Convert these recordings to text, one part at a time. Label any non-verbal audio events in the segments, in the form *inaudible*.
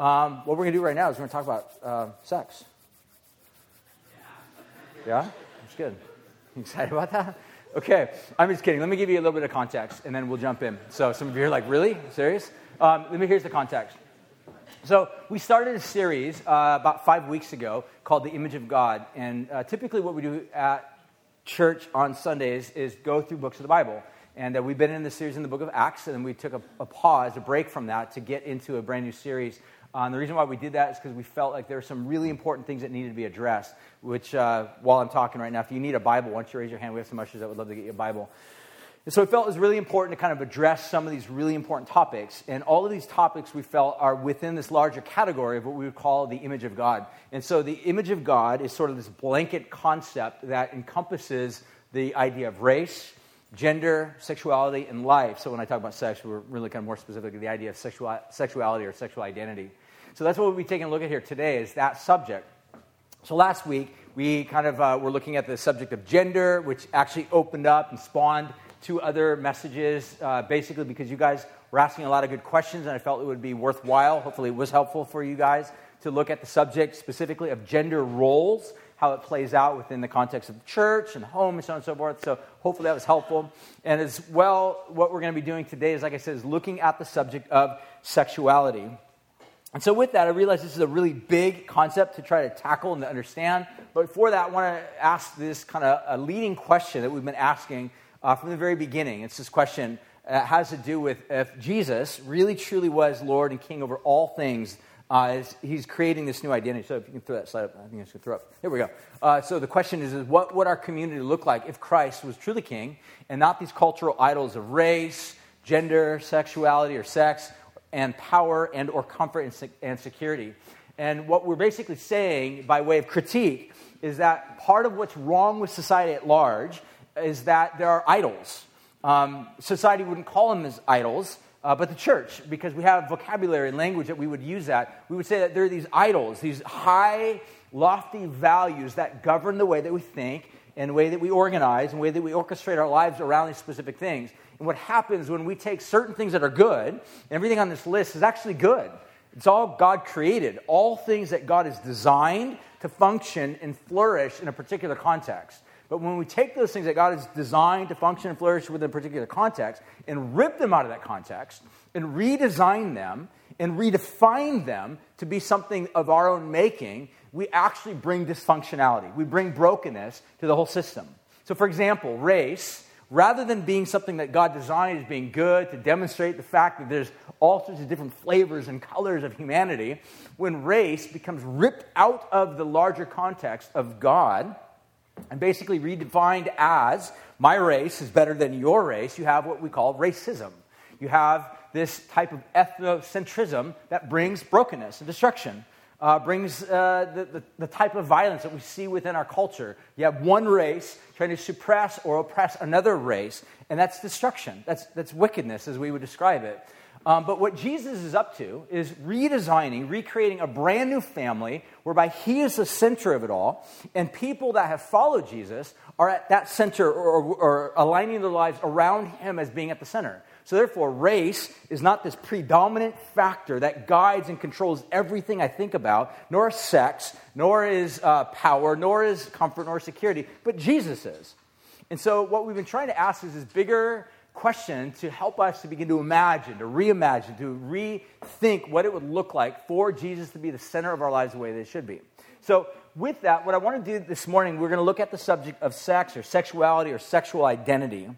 Um, what we're going to do right now is we're going to talk about uh, sex. Yeah? That's good. *laughs* You excited about that? Okay, I'm just kidding. Let me give you a little bit of context and then we'll jump in. So, some of you are like, really? Serious? Um, let me, here's the context. So, we started a series uh, about five weeks ago called The Image of God. And uh, typically, what we do at church on Sundays is go through books of the Bible. And uh, we've been in the series in the book of Acts, and then we took a, a pause, a break from that to get into a brand new series uh, and the reason why we did that is because we felt like there were some really important things that needed to be addressed, which, uh, while I'm talking right now, if you need a Bible, why don't you raise your hand? We have some ushers that would love to get you a Bible. And so we felt it was really important to kind of address some of these really important topics. And all of these topics we felt are within this larger category of what we would call the image of God. And so the image of God is sort of this blanket concept that encompasses the idea of race, gender, sexuality, and life. So when I talk about sex, we're really kind of more specifically the idea of sexual, sexuality or sexual identity. So that's what we'll be taking a look at here today is that subject. So last week, we kind of uh, were looking at the subject of gender, which actually opened up and spawned two other messages, uh, basically because you guys were asking a lot of good questions, and I felt it would be worthwhile. Hopefully, it was helpful for you guys to look at the subject specifically of gender roles, how it plays out within the context of the church and home, and so on and so forth. So, hopefully, that was helpful. And as well, what we're going to be doing today is, like I said, is looking at the subject of sexuality. And so, with that, I realize this is a really big concept to try to tackle and to understand. But for that, I want to ask this kind of a leading question that we've been asking uh, from the very beginning. It's this question that has to do with if Jesus really truly was Lord and King over all things. Uh, he's creating this new identity. So, if you can throw that slide up, I think I should throw up. Here we go. Uh, so, the question is, is what would our community look like if Christ was truly King and not these cultural idols of race, gender, sexuality, or sex? And power and or comfort and, se- and security. And what we're basically saying by way of critique is that part of what's wrong with society at large is that there are idols. Um, society wouldn't call them as idols, uh, but the church, because we have vocabulary and language that we would use that, we would say that there are these idols, these high, lofty values that govern the way that we think and the way that we organize and the way that we orchestrate our lives around these specific things. And what happens when we take certain things that are good, and everything on this list is actually good. It's all God created, all things that God has designed to function and flourish in a particular context. But when we take those things that God has designed to function and flourish within a particular context and rip them out of that context and redesign them and redefine them to be something of our own making, we actually bring dysfunctionality. We bring brokenness to the whole system. So, for example, race rather than being something that God designed as being good to demonstrate the fact that there's all sorts of different flavors and colors of humanity, when race becomes ripped out of the larger context of God and basically redefined as my race is better than your race, you have what we call racism. You have this type of ethnocentrism that brings brokenness and destruction uh, brings uh, the, the, the, type of violence that we see within our culture. You have one race trying to suppress or oppress another race, and that's destruction. That's, that's wickedness, as we would describe it. Um, but what Jesus is up to is redesigning, recreating a brand new family whereby he is the center of it all, and people that have followed Jesus are at that center or, or, or aligning their lives around him as being at the center. So, therefore, race is not this predominant factor that guides and controls everything I think about, nor sex, nor is uh, power, nor is comfort, nor security, but Jesus is. And so, what we've been trying to ask is this bigger question to help us to begin to imagine, to reimagine, to rethink what it would look like for Jesus to be the center of our lives the way it should be. So, with that, what I want to do this morning, we're going to look at the subject of sex or sexuality or sexual identity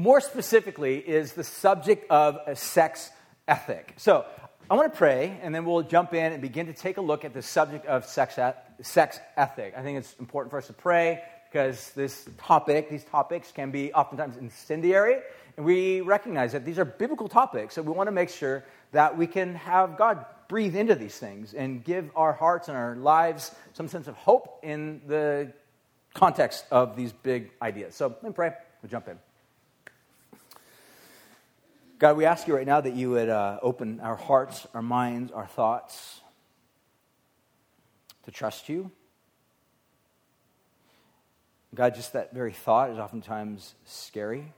more specifically, is the subject of a sex ethic. So I want to pray, and then we'll jump in and begin to take a look at the subject of sex, sex ethic. I think it's important for us to pray because this topic, these topics can be oftentimes incendiary, and we recognize that these are biblical topics, so we want to make sure that we can have God breathe into these things and give our hearts and our lives some sense of hope in the context of these big ideas. So let me pray. We'll jump in. God, we ask you right now that you would uh, open our hearts, our minds, our thoughts to trust you. God, just that very thought is oftentimes scary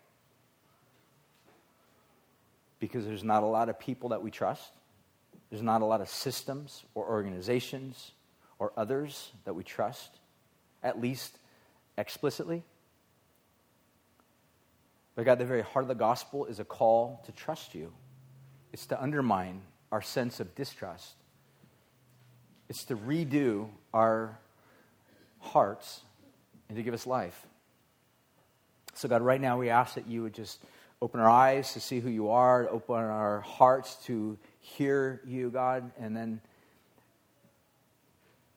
because there's not a lot of people that we trust. There's not a lot of systems or organizations or others that we trust, at least explicitly. But God, the very heart of the gospel is a call to trust you. It's to undermine our sense of distrust. It's to redo our hearts and to give us life. So, God, right now we ask that you would just open our eyes to see who you are, open our hearts to hear you, God, and then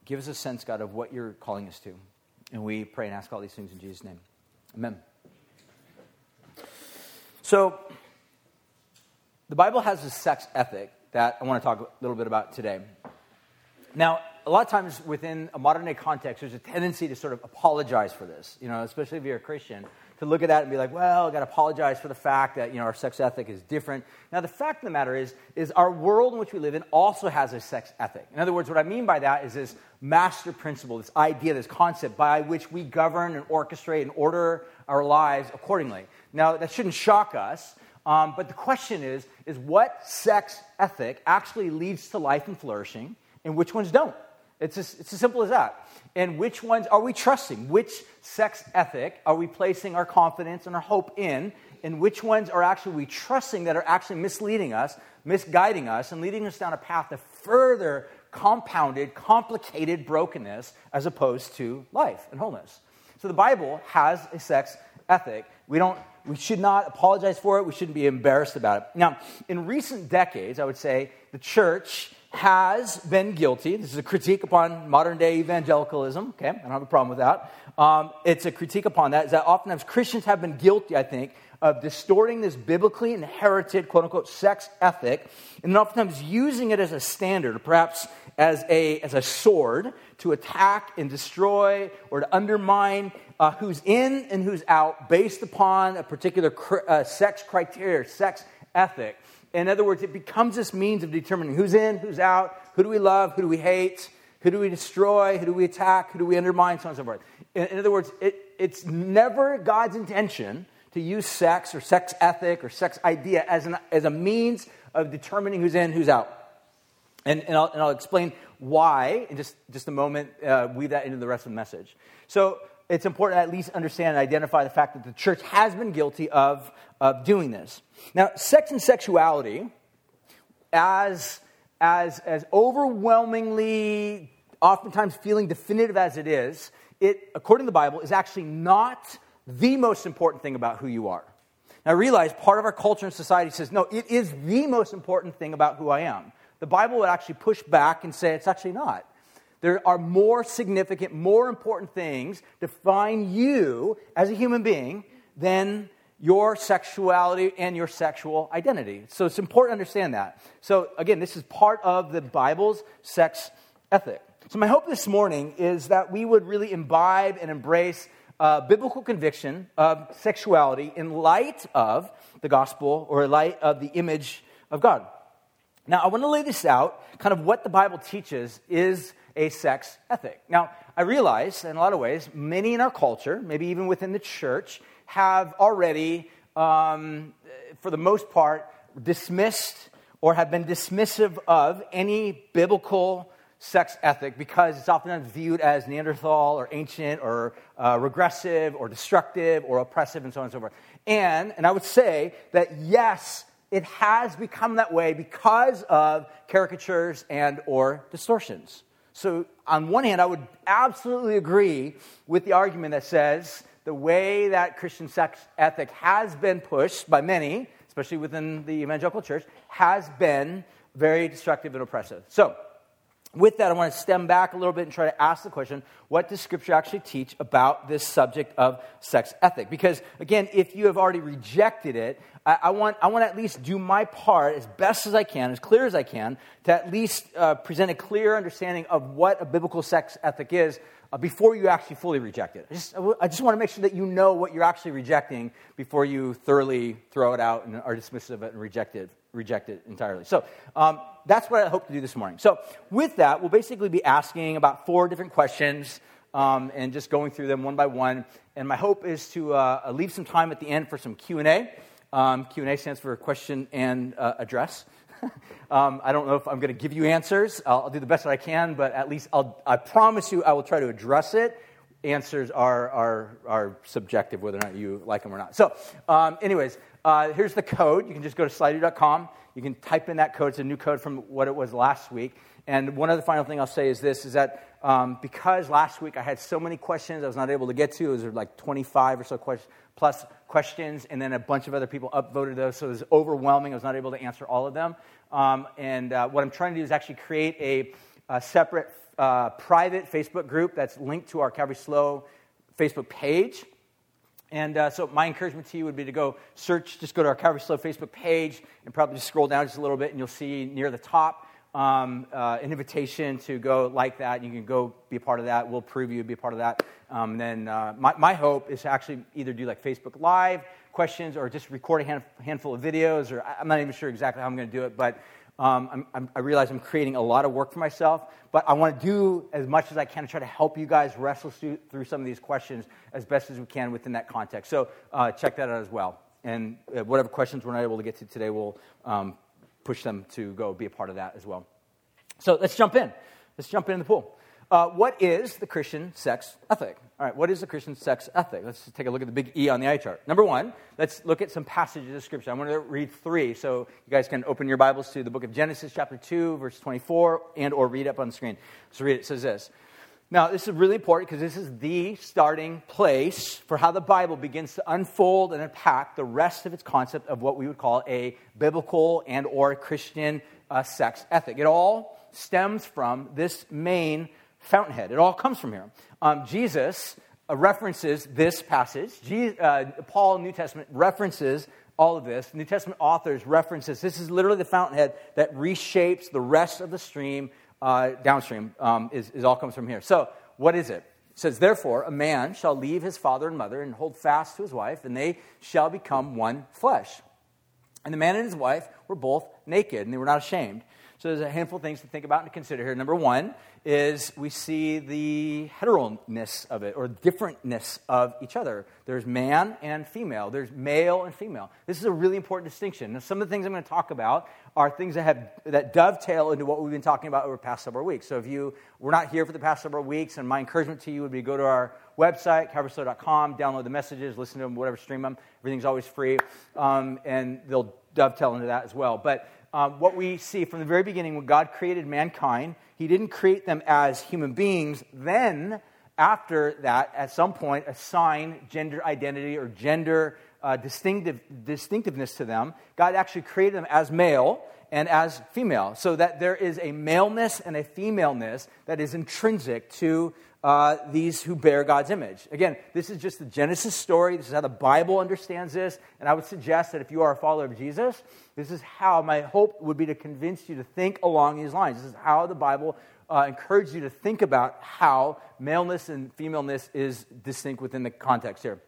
give us a sense, God, of what you're calling us to. And we pray and ask all these things in Jesus' name. Amen. So, the Bible has a sex ethic that I want to talk a little bit about today. Now, a lot of times within a modern day context, there's a tendency to sort of apologize for this, you know, especially if you're a Christian, to look at that and be like, well, I got to apologize for the fact that, you know, our sex ethic is different. Now, the fact of the matter is, is our world in which we live in also has a sex ethic. In other words, what I mean by that is this master principle, this idea, this concept by which we govern and orchestrate and order our lives accordingly. Now, that shouldn't shock us, um, but the question is, is what sex ethic actually leads to life and flourishing, and which ones don't? It's as, it's as simple as that. And which ones are we trusting? Which sex ethic are we placing our confidence and our hope in? And which ones are actually we trusting that are actually misleading us, misguiding us, and leading us down a path of further compounded, complicated brokenness as opposed to life and wholeness? So the Bible has a sex ethic. We don't we should not apologize for it. We shouldn't be embarrassed about it. Now, in recent decades, I would say the church has been guilty. This is a critique upon modern day evangelicalism. Okay, I don't have a problem with that. Um, it's a critique upon that. Is that oftentimes Christians have been guilty, I think, of distorting this biblically inherited, quote unquote, sex ethic, and oftentimes using it as a standard, perhaps as a, as a sword to attack and destroy or to undermine uh, who's in and who's out based upon a particular cr- uh, sex criteria, sex ethic. In other words, it becomes this means of determining who's in, who's out, who do we love, who do we hate, who do we destroy, who do we attack, who do we undermine, so on and so forth. In, in other words, it, it's never God's intention to use sex or sex ethic or sex idea as, an, as a means of determining who's in, who's out. And, and, I'll, and I'll explain why in just, just a moment, uh, weave that into the rest of the message. So, it's important to at least understand and identify the fact that the church has been guilty of, of doing this. Now, sex and sexuality, as, as, as overwhelmingly, oftentimes feeling definitive as it is, it, according to the Bible, is actually not the most important thing about who you are. Now, realize part of our culture and society says, no, it is the most important thing about who I am. The Bible would actually push back and say it's actually not. There are more significant, more important things define you as a human being than your sexuality and your sexual identity. So it's important to understand that. So, again, this is part of the Bible's sex ethic. So, my hope this morning is that we would really imbibe and embrace uh, biblical conviction of sexuality in light of the gospel or light of the image of God. Now, I want to lay this out kind of what the Bible teaches is a sex ethic. Now, I realize in a lot of ways, many in our culture, maybe even within the church, have already, um, for the most part, dismissed or have been dismissive of any biblical sex ethic because it's often viewed as Neanderthal or ancient or uh, regressive or destructive or oppressive and so on and so forth. And, and I would say that yes, it has become that way because of caricatures and or distortions. So, on one hand, I would absolutely agree with the argument that says the way that Christian sex ethic has been pushed by many, especially within the evangelical church, has been very destructive and oppressive. So, with that, I want to stem back a little bit and try to ask the question what does Scripture actually teach about this subject of sex ethic? Because, again, if you have already rejected it, I, I want, I want to at least do my part as best as I can, as clear as I can, to at least uh, present a clear understanding of what a biblical sex ethic is uh, before you actually fully reject it. I just, I just want to make sure that you know what you're actually rejecting before you thoroughly throw it out and are dismissive of it and reject it, reject it entirely. So um, that's what I hope to do this morning. So with that, we'll basically be asking about four different questions um, and just going through them one by one. And my hope is to uh, leave some time at the end for some Q&A. Um, Q&A stands for question and uh, address. *laughs* um, I don't know if I'm going to give you answers. I'll, I'll, do the best that I can, but at least I'll, I promise you I will try to address it. Answers are, are, are subjective, whether or not you like them or not. So, um, anyways, uh, here's the code. You can just go to slido.com. You can type in that code. It's a new code from what it was last week. And one other final thing I'll say is this: is that um, because last week I had so many questions I was not able to get to. It was like 25 or so questions plus questions, and then a bunch of other people upvoted those, so it was overwhelming. I was not able to answer all of them. Um, and uh, what I'm trying to do is actually create a, a separate uh, private Facebook group that's linked to our Calvary SLO Facebook page. And uh, so, my encouragement to you would be to go search, just go to our Calvary SLO Facebook page and probably just scroll down just a little bit, and you'll see near the top um, uh, an invitation to go like that. You can go be a part of that. We'll prove you be a part of that. Um, and then uh, my, my hope is to actually either do like Facebook Live questions or just record a hand, handful of videos, or I'm not even sure exactly how I'm going to do it, but um, I'm, I'm, i realize I'm creating a lot of work for myself, but I want to do as much as I can to try to help you guys wrestle through, through some of these questions as best as we can within that context. So uh, check that out as well. And uh, whatever questions we're not able to get to today, we'll um, push them to go be a part of that as well. So let's jump in. Let's jump in the pool. Uh, what is the Christian sex ethic? All right, what is the Christian sex ethic? Let's take a look at the big E on the eye chart. Number one, let's look at some passages of Scripture. I'm going to read three, so you guys can open your Bibles to the book of Genesis, chapter 2, verse 24, and or read up on the screen. So read it. It says this. Now, this is really important because this is the starting place for how the Bible begins to unfold and unpack the rest of its concept of what we would call a biblical and or Christian uh, sex ethic. It all stems from this main fountainhead. It all comes from here. Um, Jesus uh, references this passage. Jesus, uh, Paul, New Testament, references all of this. New Testament authors references this is literally the fountainhead that reshapes the rest of the stream uh, downstream. Um, is, is all comes from here. So, what is it? It says, Therefore, a man shall leave his father and mother and hold fast to his wife, and they shall become one flesh. And the man and his wife were both naked, and they were not ashamed. So there's a handful of things to think about and consider here. Number one is we see the heteroness of it or differentness of each other. There's man and female. There's male and female. This is a really important distinction. Now, some of the things I'm going to talk about are things that have that dovetail into what we've been talking about over the past several weeks. So if you were not here for the past several weeks, and my encouragement to you would be go to our website, calvaryslo.com, download the messages, listen to them, whatever, stream them. Everything's always free, um, and they'll dovetail into that as well. But um, what we see from the very beginning when God created mankind, He didn't create them as human beings. Then, after that, at some point, assign gender identity or gender uh, distinctive, distinctiveness to them. God actually created them as male and as female, so that there is a maleness and a femaleness that is intrinsic to uh, these who bear God's image. Again, this is just the Genesis story. This is how the Bible understands this. And I would suggest that if you are a follower of Jesus, this is how my hope would be to convince you to think along these lines. This is how the Bible uh, encourages you to think about how maleness and femaleness is distinct within the context here.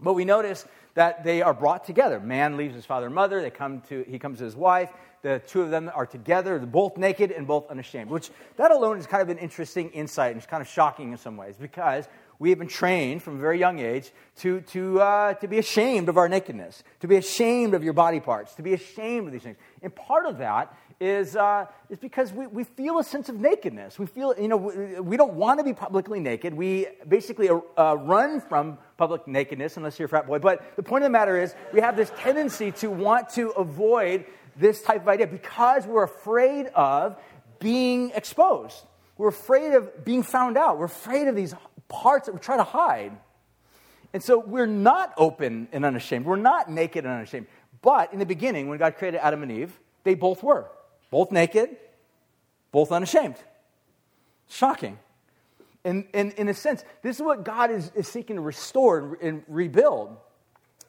But we notice that they are brought together. Man leaves his father and mother. They come to, he comes to his wife. The two of them are together, both naked and both unashamed, which that alone is kind of an interesting insight and it's kind of shocking in some ways because we have been trained from a very young age to, to, uh, to be ashamed of our nakedness, to be ashamed of your body parts, to be ashamed of these things. And part of that is, uh, is because we, we feel a sense of nakedness. We feel, you know, we, we don't want to be publicly naked. We basically uh, run from public nakedness unless you're a frat boy. But the point of the matter is, we have this tendency to want to avoid this type of idea because we're afraid of being exposed. We're afraid of being found out. We're afraid of these parts that we try to hide. And so we're not open and unashamed. We're not naked and unashamed. But in the beginning, when God created Adam and Eve, they both were. Both naked, both unashamed. Shocking. And, and in a sense, this is what God is, is seeking to restore and, and rebuild.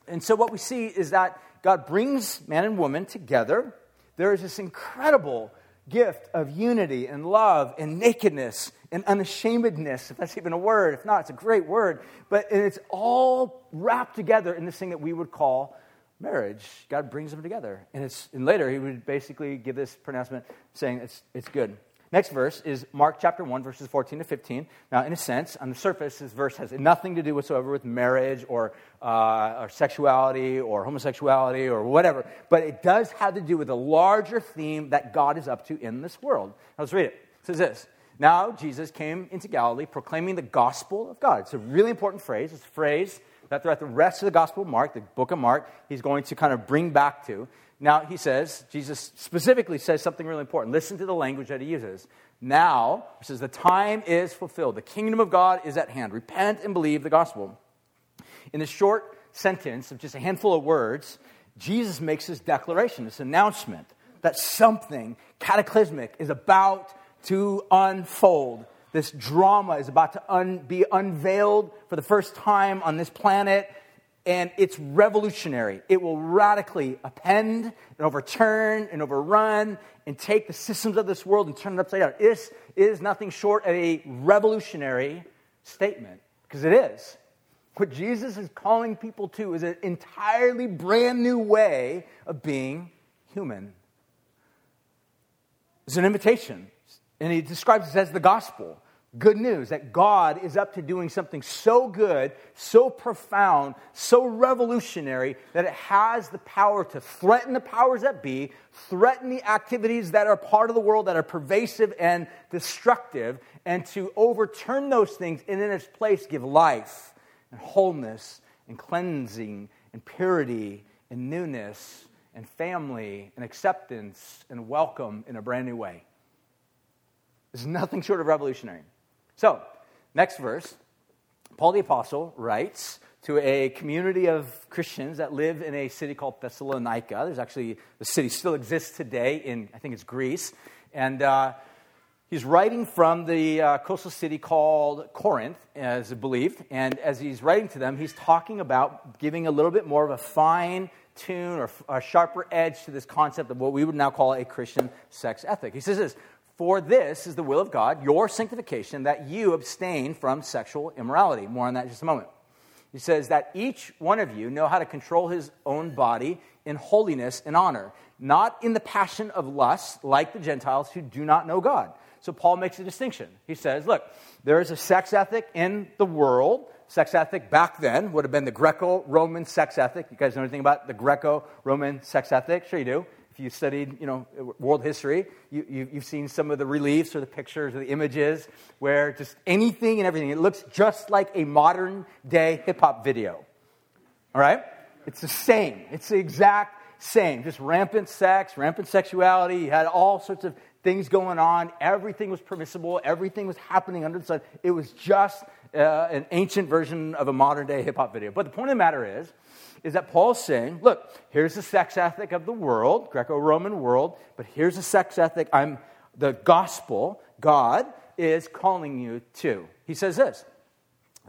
And so what we see is that God brings man and woman together. There is this incredible gift of unity and love and nakedness and unashamedness, if that's even a word. If not, it's a great word. But it's all wrapped together in this thing that we would call marriage. God brings them together. And, it's, and later, he would basically give this pronouncement saying it's, it's good. Next verse is Mark chapter 1, verses 14 to 15. Now, in a sense, on the surface, this verse has nothing to do whatsoever with marriage or, uh, or sexuality or homosexuality or whatever, but it does have to do with a larger theme that God is up to in this world. Now, let's read it. It says this Now, Jesus came into Galilee proclaiming the gospel of God. It's a really important phrase. It's a phrase that throughout the rest of the gospel of Mark, the book of Mark, he's going to kind of bring back to. Now, he says, Jesus specifically says something really important. Listen to the language that he uses. Now, he says, the time is fulfilled. The kingdom of God is at hand. Repent and believe the gospel. In this short sentence of just a handful of words, Jesus makes this declaration, this announcement that something cataclysmic is about to unfold. This drama is about to un- be unveiled for the first time on this planet and it's revolutionary. It will radically append and overturn and overrun and take the systems of this world and turn it upside down. This is nothing short of a revolutionary statement, because it is. What Jesus is calling people to is an entirely brand new way of being human. It's an invitation, and he describes it as the gospel good news that God is up to doing something so good, so profound, so revolutionary that it has the power to threaten the powers that be, threaten the activities that are part of the world that are pervasive and destructive, and to overturn those things and in its place give life and wholeness and cleansing and purity and newness and family and acceptance and welcome in a brand new way. It's nothing short of revolutionary. So, next verse, Paul the Apostle writes to a community of Christians that live in a city called Thessalonica. There's actually, the city still exists today in, I think it's Greece. And uh, he's writing from the uh, coastal city called Corinth, as believed. And as he's writing to them, he's talking about giving a little bit more of a fine tune or a sharper edge to this concept of what we would now call a Christian sex ethic. He says this for this is the will of God, your sanctification, that you abstain from sexual immorality. More on that in just a moment. He says that each one of you know how to control his own body in holiness and honor, not in the passion of lust like the Gentiles who do not know God. So Paul makes a distinction. He says, look, there is a sex ethic in the world. Sex ethic back then would have been the Greco Roman sex ethic. You guys know anything about the Greco Roman sex ethic? Sure, you do if you studied, you know, world history, you, you, you've seen some of the reliefs or the pictures or the images where just anything and everything, it looks just like a modern day hip hop video. All right? It's the same. It's the exact same. Just rampant sex, rampant sexuality. You had all sorts of things going on. Everything was permissible. Everything was happening under the sun. It was just uh, an ancient version of a modern day hip hop video. But the point of the matter is, is that Paul's saying, look, here's the sex ethic of the world, Greco Roman world, but here's the sex ethic I'm, the gospel, God is calling you to. He says this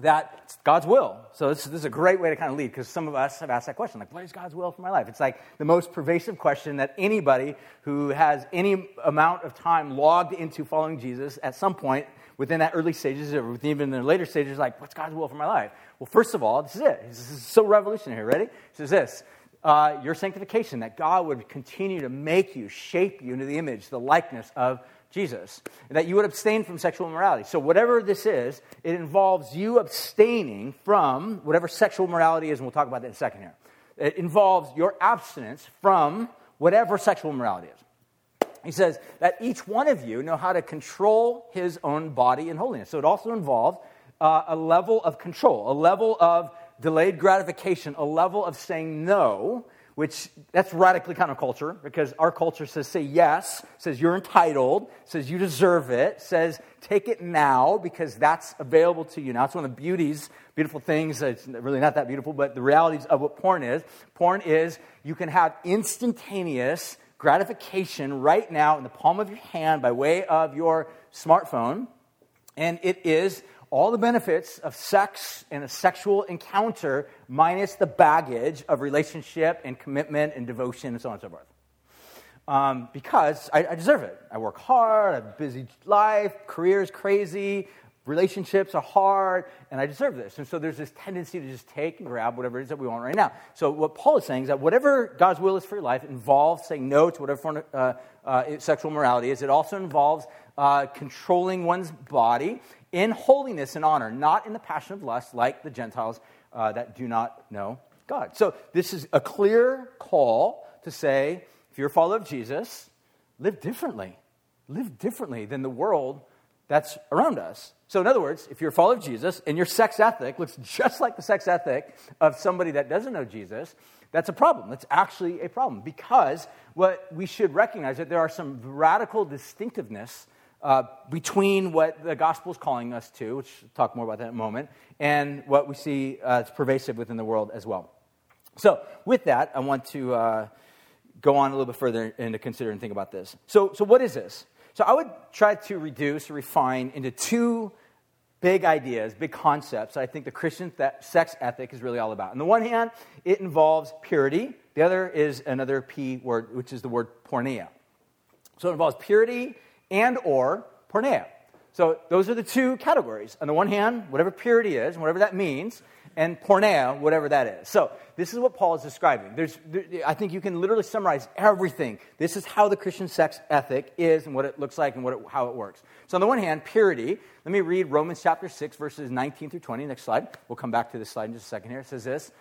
that God's will. So this, this, is a great way to kind of lead because some of us have asked that question, like, what is God's will for my life? It's like the most pervasive question that anybody who has any amount of time logged into following Jesus at some point within that early stages or even in the later stages, like, what's God's will for my life? Well, first of all, this is it. This is so revolutionary. Ready? It says this uh, your sanctification, that God would continue to make you, shape you into the image, the likeness of Jesus, And that you would abstain from sexual immorality. So, whatever this is, it involves you abstaining from whatever sexual morality is, and we'll talk about that in a second here. It involves your abstinence from whatever sexual morality is. He says that each one of you know how to control his own body in holiness. So it also involves uh, a level of control, a level of delayed gratification, a level of saying no, which that's radically counterculture because our culture says say yes, says you're entitled, says you deserve it, says take it now because that's available to you now. It's one of the beauties, beautiful things. It's really not that beautiful, but the realities of what porn is. Porn is you can have instantaneous gratification right now in the palm of your hand by way of your smartphone. And it is all the benefits of sex and a sexual encounter minus the baggage of relationship and commitment and devotion and so on and so forth. Um, because I, I, deserve it. I work hard, I have a busy life, career is crazy, relationships are hard, and I deserve this. And so there's this tendency to just take and grab whatever it is that we want right now. So what Paul is saying is that whatever God's will is for your life involves saying no to whatever form of, uh, uh, sexual morality is. It also involves uh, controlling one's body in holiness and honor, not in the passion of lust like the Gentiles uh, that do not know God. So this is a clear call to say, if you're a follower of Jesus, live differently. Live differently than the world that's around us. So, in other words, if you're a follower of Jesus and your sex ethic looks just like the sex ethic of somebody that doesn't know Jesus, that's a problem. That's actually a problem because what we should recognize that there are some radical distinctiveness uh, between what the gospel is calling us to, which we'll talk more about that in a moment, and what we see uh, is pervasive within the world as well. So, with that, I want to uh, go on a little bit further and to consider and think about this. So, so what is this? So I would try to reduce or refine into two big ideas, big concepts I think the Christian th- sex ethic is really all about. On the one hand, it involves purity. The other is another P word, which is the word porneia. So it involves purity and or porneia. So those are the two categories. On the one hand, whatever purity is, whatever that means, and porneia, whatever that is. So this is what Paul is describing. There's, there, I think you can literally summarize everything. This is how the Christian sex ethic is and what it looks like and it, how it works. So on the one hand, purity. Let me read Romans chapter 6, verses 19 through 20. Next slide. We'll come back to this slide in just a second here. It says this.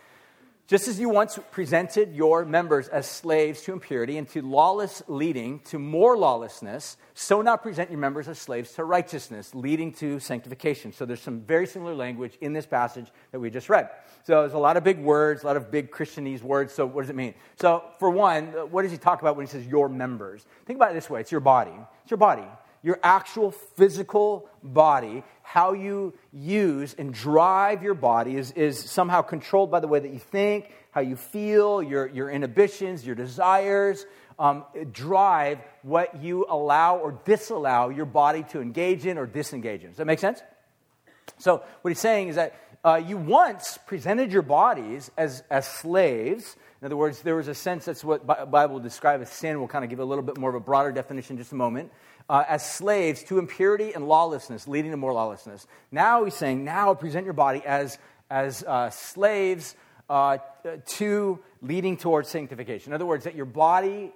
Just as you once presented your members as slaves to impurity and to lawless leading to more lawlessness, so now present your members as slaves to righteousness, leading to sanctification. So there's some very similar language in this passage that we just read. So there's a lot of big words, a lot of big Christianese words. So what does it mean? So for one, what does he talk about when he says your members? Think about it this way it's your body. It's your body your actual physical body, how you use and drive your body is, is somehow controlled by the way that you think, how you feel, your, your inhibitions, your desires, um, drive what you allow or disallow your body to engage in or disengage in. Does that make sense? So, what he's saying is that uh, you once presented your bodies as, as slaves. In other words, there was a sense that's what Bible would describe as sin. We'll kind of give a little bit more of a broader definition in just a moment uh, as slaves to impurity and lawlessness, leading to more lawlessness. Now he's saying, now present your body as, as uh, slaves uh, to leading towards sanctification. In other words, that your body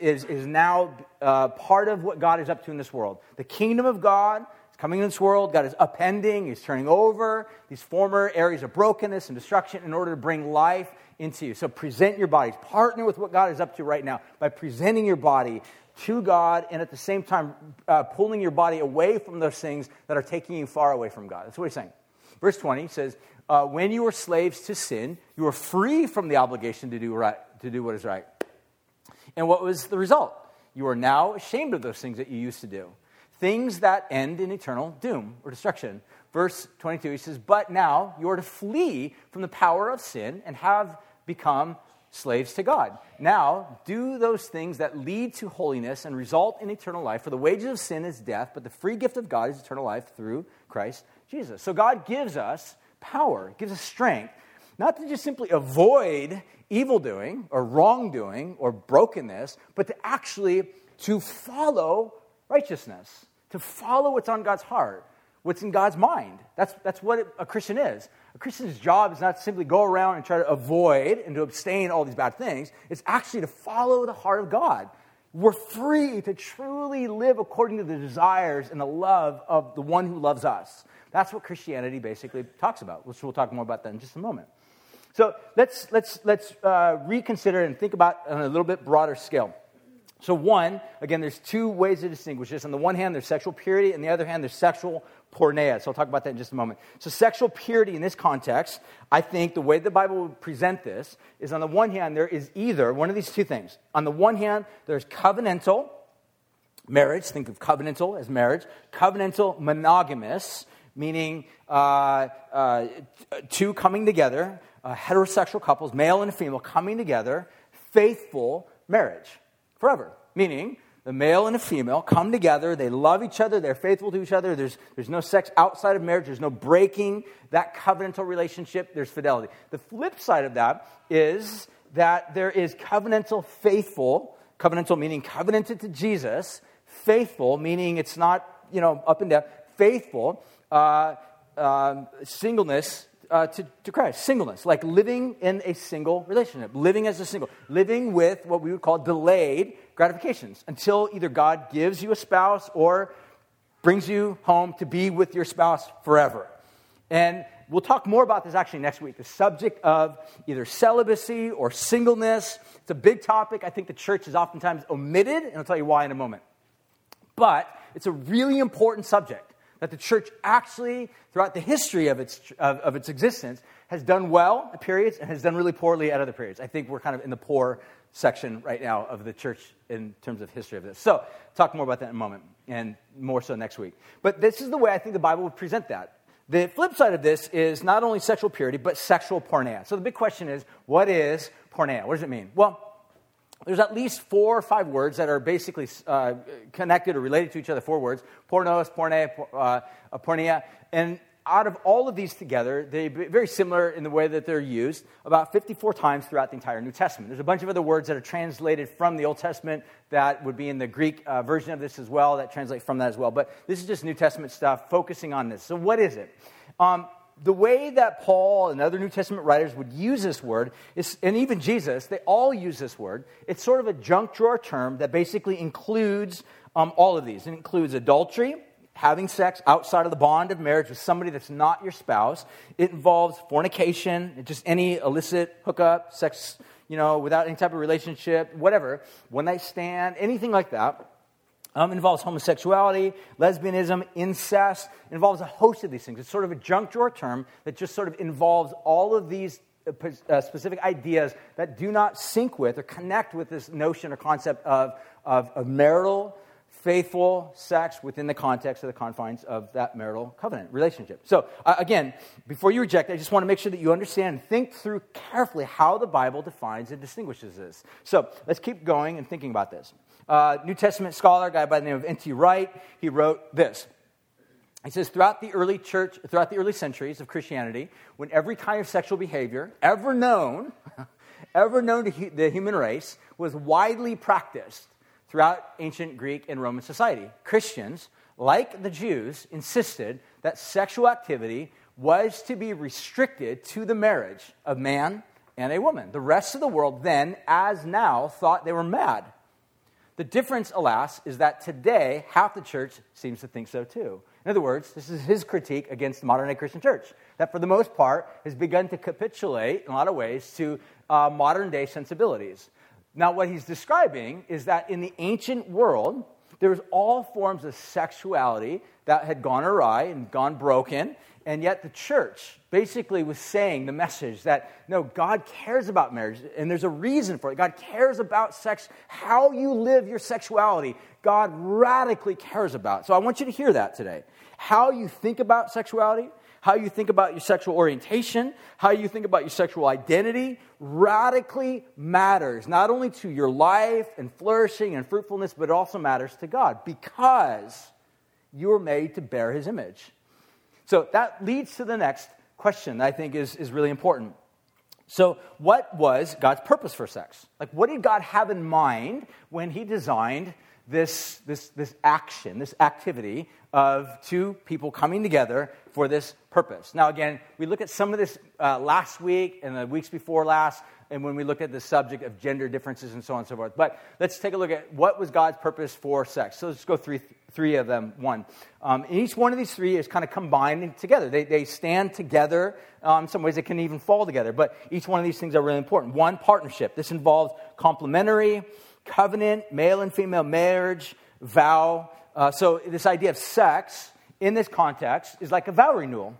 is, is now uh, part of what God is up to in this world. The kingdom of God is coming in this world. God is upending, He's turning over these former areas of brokenness and destruction in order to bring life into you. So present your bodies. Partner with what God is up to right now by presenting your body to God and at the same time uh, pulling your body away from those things that are taking you far away from God. That's what he's saying. Verse 20 says, uh, When you were slaves to sin, you were free from the obligation to do, right, to do what is right. And what was the result? You are now ashamed of those things that you used to do, things that end in eternal doom or destruction. Verse 22, he says, But now you are to flee from the power of sin and have become slaves to God. Now, do those things that lead to holiness and result in eternal life. For the wages of sin is death, but the free gift of God is eternal life through Christ Jesus. So God gives us power, gives us strength, not to just simply avoid evil doing or wrongdoing or brokenness, but to actually to follow righteousness, to follow what's on God's heart, what's in God's mind. That's, that's what a Christian is. A Christian's job is not simply go around and try to avoid and to abstain all these bad things. It's actually to follow the heart of God. We're free to truly live according to the desires and the love of the one who loves us. That's what Christianity basically talks about, which we'll talk more about that in just a moment. So let's, let's, let's uh, reconsider and think about on a little bit broader scale. So, one, again, there's two ways to distinguish this. On the one hand, there's sexual purity, and the other hand, there's sexual porneia. So I'll talk about that in just a moment. So sexual purity in this context, I think the way the Bible would present this is on the one hand, there is either one of these two things. On the one hand, there's covenantal marriage. Think of covenantal as marriage. Covenantal monogamous, meaning uh, uh, two coming together, uh, heterosexual couples, male and female, coming together, faithful marriage forever. Meaning, the male and a female come together, they love each other, they're faithful to each other, there's, there's no sex outside of marriage, there's no breaking that covenantal relationship, there's fidelity. The flip side of that is that there is covenantal faithful, covenantal meaning covenanted to Jesus, faithful meaning it's not, you know, up and down, faithful uh, um, singleness uh, to, to Christ. Singleness, like living in a single relationship, living as a single, living with what we would call delayed gratifications until either God gives you a spouse or brings you home to be with your spouse forever. And we'll talk more about this actually next week the subject of either celibacy or singleness. It's a big topic. I think the church is oftentimes omitted, and I'll tell you why in a moment. But it's a really important subject that the church actually, throughout the history of its, of, of, its existence, has done well at periods and has done really poorly at other periods. I think we're kind of in the poor section right now of the church in terms of history of this. So, talk more about that in a moment, and more so next week. But this is the way I think the Bible would present that. The flip side of this is not only sexual purity, but sexual porneia. So the big question is, what is porneia? What does it mean? Well, there's at least four or five words that are basically uh, connected or related to each other. Four words: pornos, porne, uh, pornea, and out of all of these together, they're very similar in the way that they're used about 54 times throughout the entire New Testament. There's a bunch of other words that are translated from the Old Testament that would be in the Greek uh, version of this as well, that translate from that as well. But this is just New Testament stuff focusing on this. So, what is it? Um, the way that Paul and other New Testament writers would use this word, is, and even Jesus, they all use this word. It's sort of a junk drawer term that basically includes um, all of these. It includes adultery, having sex outside of the bond of marriage with somebody that's not your spouse. It involves fornication, just any illicit hookup, sex, you know, without any type of relationship, whatever, one night stand, anything like that. Um, involves homosexuality, lesbianism, incest, involves a host of these things. It's sort of a junk drawer term that just sort of involves all of these uh, uh, specific ideas that do not sync with or connect with this notion or concept of, of, of marital, faithful sex within the context of the confines of that marital covenant relationship. So, uh, again, before you reject, I just want to make sure that you understand and think through carefully how the Bible defines and distinguishes this. So, let's keep going and thinking about this uh, New Testament scholar, guy by the name of N.T. Wright, he wrote this. He says, throughout the early church, throughout the early centuries of Christianity, when every kind of sexual behavior ever known, *laughs* ever known to the human race was widely practiced throughout ancient Greek and Roman society, Christians, like the Jews, insisted that sexual activity was to be restricted to the marriage of man and a woman. The rest of the world then, as now, thought they were mad the difference, alas, is that today half the church seems to think so too. In other words, this is his critique against the modern day Christian church, that for the most part has begun to capitulate in a lot of ways to uh, modern day sensibilities. Now, what he's describing is that in the ancient world, there was all forms of sexuality that had gone awry and gone broken, and yet the church basically was saying the message that no, God cares about marriage, and there's a reason for it. God cares about sex, how you live your sexuality. God radically cares about. So I want you to hear that today. How you think about sexuality, how you think about your sexual orientation, how you think about your sexual identity radically matters, not only to your life and flourishing and fruitfulness, but it also matters to God because you were made to bear his image. So that leads to the next question I think is, is really important. So, what was God's purpose for sex? Like, what did God have in mind when He designed this, this, this action, this activity of two people coming together for this purpose? Now, again, we look at some of this uh, last week and the weeks before last, and when we look at the subject of gender differences and so on and so forth. But let's take a look at what was God's purpose for sex. So, let's go through three of them one. Um, each one of these three is kind of combined together. They, they stand together. Um, in some ways, they can even fall together. But each one of these things are really important. One, partnership. This involves complementary, covenant, male and female marriage, vow. Uh, so, this idea of sex in this context is like a vow renewal.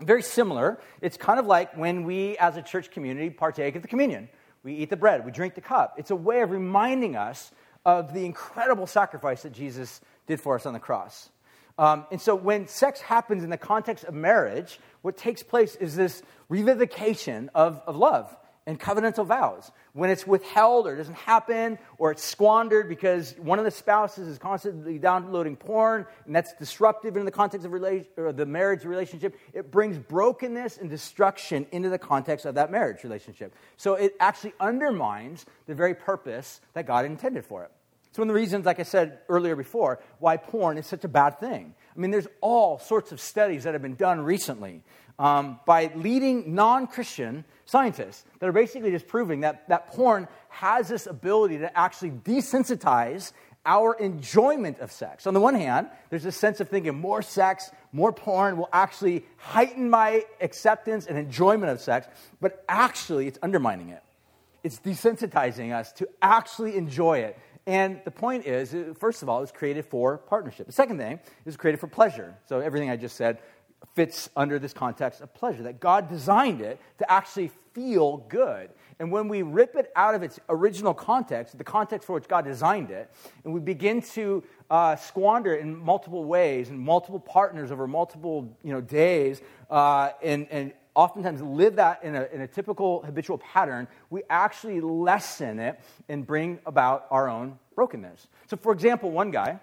Very similar. It's kind of like when we, as a church community, partake of the communion. We eat the bread, we drink the cup. It's a way of reminding us of the incredible sacrifice that Jesus did for us on the cross. Um, and so when sex happens in the context of marriage, what takes place is this revivification of, of love and covenantal vows. When it's withheld or doesn't happen or it's squandered because one of the spouses is constantly downloading porn and that's disruptive in the context of rela- the marriage relationship, it brings brokenness and destruction into the context of that marriage relationship. So it actually undermines the very purpose that God intended for it. It's one of the reasons, like I said earlier before, why porn is such a bad thing. I mean, there's all sorts of studies that have been done recently um, by leading non Christian scientists that are basically just proving that, that porn has this ability to actually desensitize our enjoyment of sex. On the one hand, there's a sense of thinking more sex, more porn will actually heighten my acceptance and enjoyment of sex, but actually it's undermining it. It's desensitizing us to actually enjoy it. And the point is, first of all, it was created for partnership. The second thing is created for pleasure. So everything I just said fits under this context of pleasure, that God designed it to actually feel good. And when we rip it out of its original context, the context for which God designed it, and we begin to uh, squander it in multiple ways and multiple partners over multiple you know, days, uh, and, and oftentimes live that in a, in a typical habitual pattern, we actually lessen it and bring about our own brokenness. So, for example, one guy,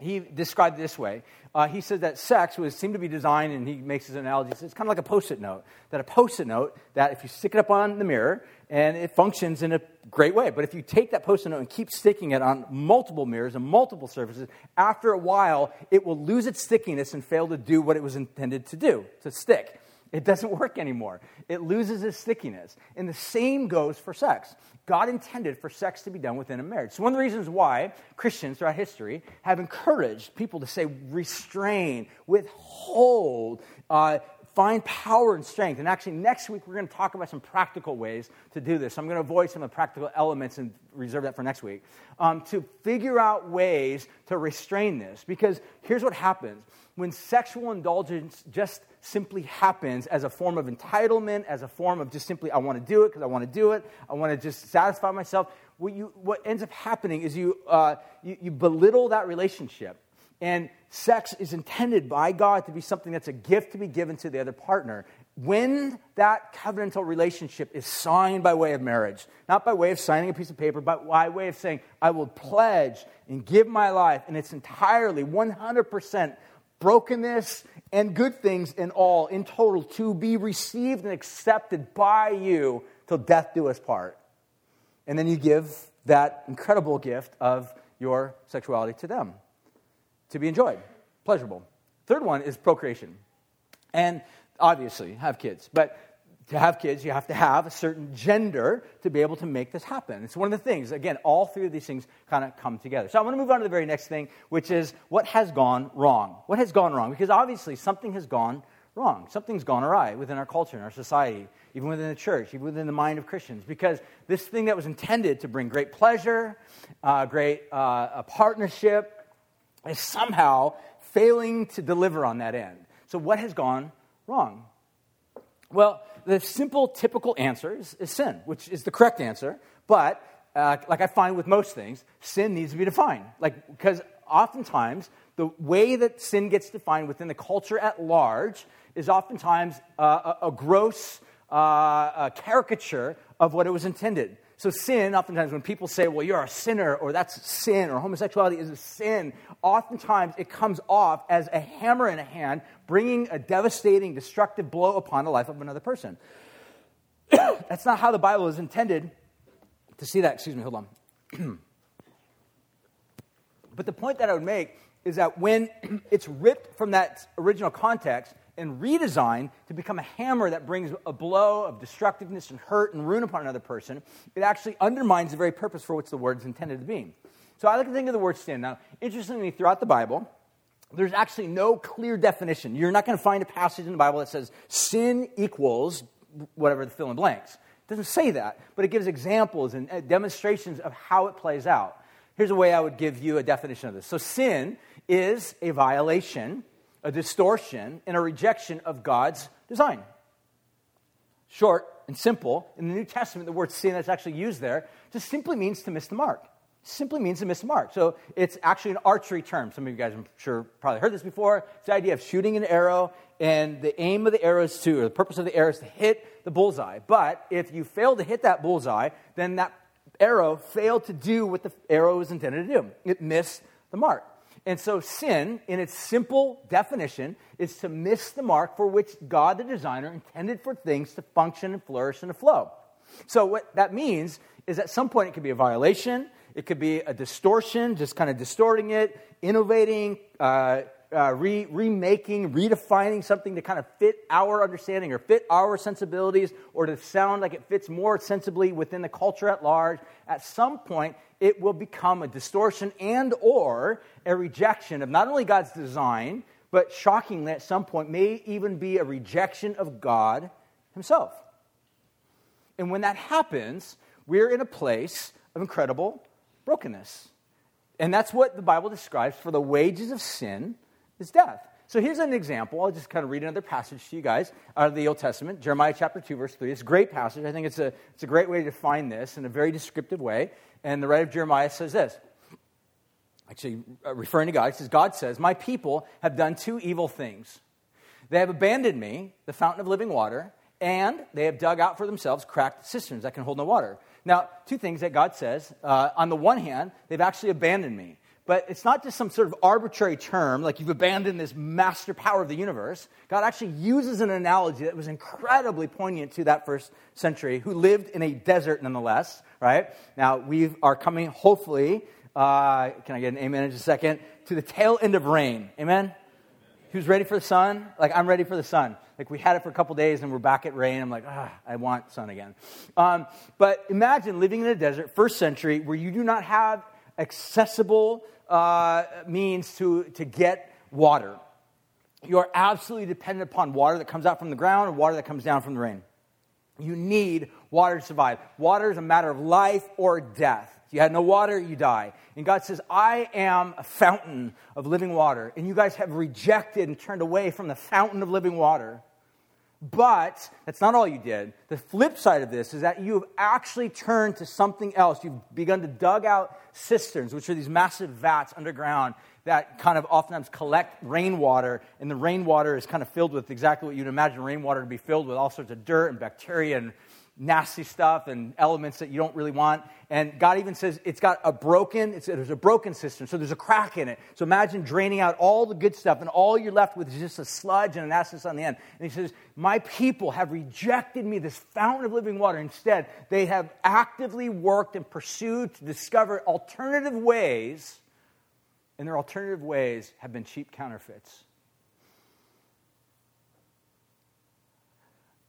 he described it this way. Uh, he said that sex was seemed to be designed, and he makes his analogy. It's kind of like a post-it note. That a post-it note that if you stick it up on the mirror, and it functions in a great way. But if you take that post-it note and keep sticking it on multiple mirrors and multiple surfaces, after a while, it will lose its stickiness and fail to do what it was intended to do, to stick. It doesn't *laughs* work anymore. It loses its stickiness. And the same goes for sex. God intended for sex to be done within a marriage. So, one of the reasons why Christians throughout history have encouraged people to say, restrain, withhold, uh, find power and strength. And actually, next week, we're going to talk about some practical ways to do this. I'm going to avoid some of the practical elements and reserve that for next week. Um, to figure out ways to restrain this. Because here's what happens when sexual indulgence just simply happens as a form of entitlement, as a form of just simply, I want to do it because I want to do it, I want to just satisfy myself. What, you, what ends up happening is you, uh, you, you belittle that relationship. And sex is intended by God to be something that's a gift to be given to the other partner. When that covenantal relationship is signed by way of marriage, not by way of signing a piece of paper, but by way of saying, I will pledge and give my life, and it's entirely 100% brokenness and good things in all, in total, to be received and accepted by you till death do us part. And then you give that incredible gift of your sexuality to them to be enjoyed, pleasurable. Third one is procreation. And obviously, have kids. But to have kids, you have to have a certain gender to be able to make this happen. It's one of the things. Again, all three of these things kind of come together. So I want to move on to the very next thing, which is what has gone wrong. What has gone wrong? Because obviously something has gone wrong. Something's gone awry within our culture and our society, even within the church, even within the mind of Christians. Because this thing that was intended to bring great pleasure, uh, great uh, partnership, is somehow failing to deliver on that end. So what has gone wrong? Well, the simple, typical answer is, is sin, which is the correct answer. But, uh, like I find with most things, sin needs to be defined. Like, because oftentimes, the way that sin gets defined within the culture at large is oftentimes uh, a, a, gross uh, a caricature of what it was intended. So, sin, oftentimes, when people say, well, you're a sinner, or that's sin, or homosexuality is a sin, oftentimes it comes off as a hammer in a hand, bringing a devastating, destructive blow upon the life of another person. *coughs* that's not how the Bible is intended to see that. Excuse me, hold on. *coughs* but the point that I would make is that when *coughs* it's ripped from that original context, and redesigned to become a hammer that brings a blow of destructiveness and hurt and ruin upon another person, it actually undermines the very purpose for which the word is intended to be. So I like to think of the word sin. Now, interestingly, throughout the Bible, there's actually no clear definition. You're not going to find a passage in the Bible that says sin equals whatever the fill in blanks. It doesn't say that, but it gives examples and uh, demonstrations of how it plays out. Here's a way I would give you a definition of this. So, sin is a violation a distortion and a rejection of God's design. Short and simple, in the New Testament, the word sin that's actually used there just simply means to miss the mark. Simply means to miss the mark. So it's actually an archery term. Some of you guys, I'm sure, probably heard this before. It's the idea of shooting an arrow, and the aim of the arrow is to, or the purpose of the arrow is to hit the bullseye. But if you fail to hit that bullseye, then that arrow failed to do what the arrow was intended to do. It missed the mark. And so, sin, in its simple definition, is to miss the mark for which God, the designer, intended for things to function and flourish and to flow. So, what that means is at some point it could be a violation, It could be a distortion, just kind of distorting it, innovating, uh, uh, re- remaking, redefining something to kind of fit our understanding or fit our sensibilities or to sound like it fits more sensibly within the culture at large. At some point, it will become a distortion and or a rejection of not only God's design, but shockingly, at some point, may even be a rejection of God Himself. And when that happens, we're in a place of incredible brokenness. And that's what the Bible describes for the wages of sin is death. So here's an example. I'll just kind of read another passage to you guys out of the Old Testament, Jeremiah chapter 2, verse 3. It's a great passage. I think it's a, it's a great way to define this in a very descriptive way. And the writer of Jeremiah says this actually uh, referring to God, he says, God says, My people have done two evil things. They have abandoned me, the fountain of living water, and they have dug out for themselves cracked cisterns that can hold no water. Now, two things that God says. Uh, on the one hand, they've actually abandoned me. But it's not just some sort of arbitrary term, like you've abandoned this master power of the universe. God actually uses an analogy that was incredibly poignant to that first century, who lived in a desert nonetheless, right? Now, we are coming, hopefully, uh, can I get an amen in just a second? To the tail end of rain. Amen? Who's ready for the sun? Like, I'm ready for the sun. Like, we had it for a couple days and we're back at rain. I'm like, ah, I want sun again. Um, but imagine living in a desert, first century, where you do not have accessible uh, means to, to get water. You are absolutely dependent upon water that comes out from the ground and water that comes down from the rain. You need water to survive. Water is a matter of life or death. You had no water, you die. And God says, I am a fountain of living water. And you guys have rejected and turned away from the fountain of living water. But that's not all you did. The flip side of this is that you have actually turned to something else. You've begun to dug out cisterns, which are these massive vats underground that kind of oftentimes collect rainwater, and the rainwater is kind of filled with exactly what you'd imagine rainwater to be filled with all sorts of dirt and bacteria and nasty stuff and elements that you don't really want. And God even says it's got a broken, it's, there's a broken cistern, so there's a crack in it. So imagine draining out all the good stuff, and all you're left with is just a sludge and an nastiness on the end. And he says, My people have rejected me, this fountain of living water. Instead, they have actively worked and pursued to discover alternative ways, and their alternative ways have been cheap counterfeits.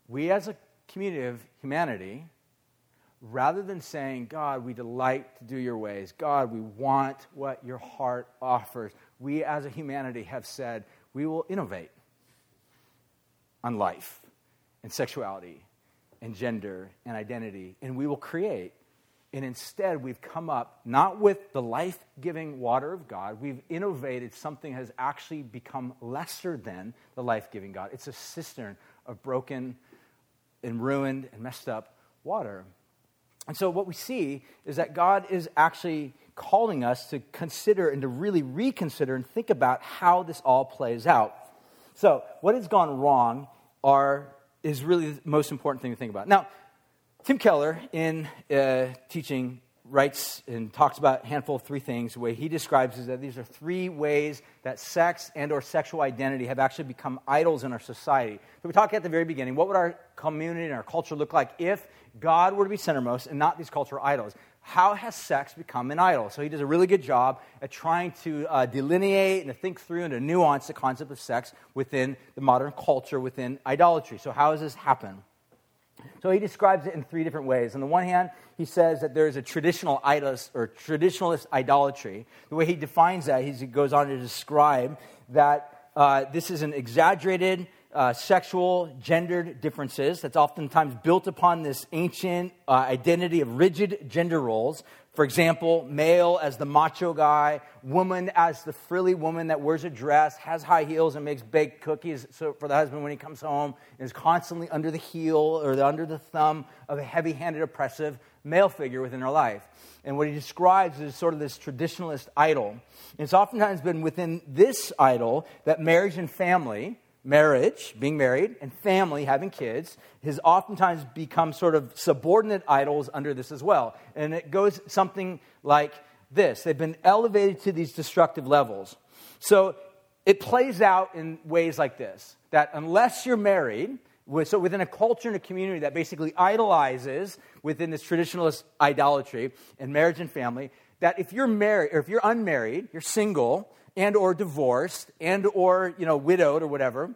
We as a community of humanity, rather than saying, God, we delight to do your ways, God, we want what your heart offers, we as a humanity have said, we will innovate on life and sexuality and gender and identity, and we will create. And instead, we've come up not with the life giving water of God, we've innovated something that has actually become lesser than the life giving God. It's a cistern of broken and ruined and messed up water. And so, what we see is that God is actually calling us to consider and to really reconsider and think about how this all plays out. So, what has gone wrong are, is really the most important thing to think about. Now, Tim Keller, in uh, teaching writes and talks about a handful of three things. The way he describes is that these are three ways that sex and or sexual identity have actually become idols in our society. So we talked at the very beginning, what would our community and our culture look like if God were to be centermost and not these cultural idols? How has sex become an idol? So he does a really good job at trying to uh, delineate and to think through and to nuance the concept of sex within the modern culture, within idolatry. So how has this happened? So he describes it in three different ways. On the one hand, he says that there is a traditional idols or traditionalist idolatry. The way he defines that, he goes on to describe that uh, this is an exaggerated uh, sexual, gendered differences that's oftentimes built upon this ancient uh, identity of rigid gender roles for example, male as the macho guy, woman as the frilly woman that wears a dress, has high heels, and makes baked cookies for the husband when he comes home, is constantly under the heel or under the thumb of a heavy handed, oppressive male figure within her life. And what he describes is sort of this traditionalist idol. And it's oftentimes been within this idol that marriage and family marriage, being married, and family, having kids, has oftentimes become sort of subordinate idols under this as well. And it goes something like this they've been elevated to these destructive levels. So it plays out in ways like this that unless you're married, so within a culture and a community that basically idolizes within this traditionalist idolatry and marriage and family, that if you're married or if you're unmarried, you're single and or divorced and or you know widowed or whatever,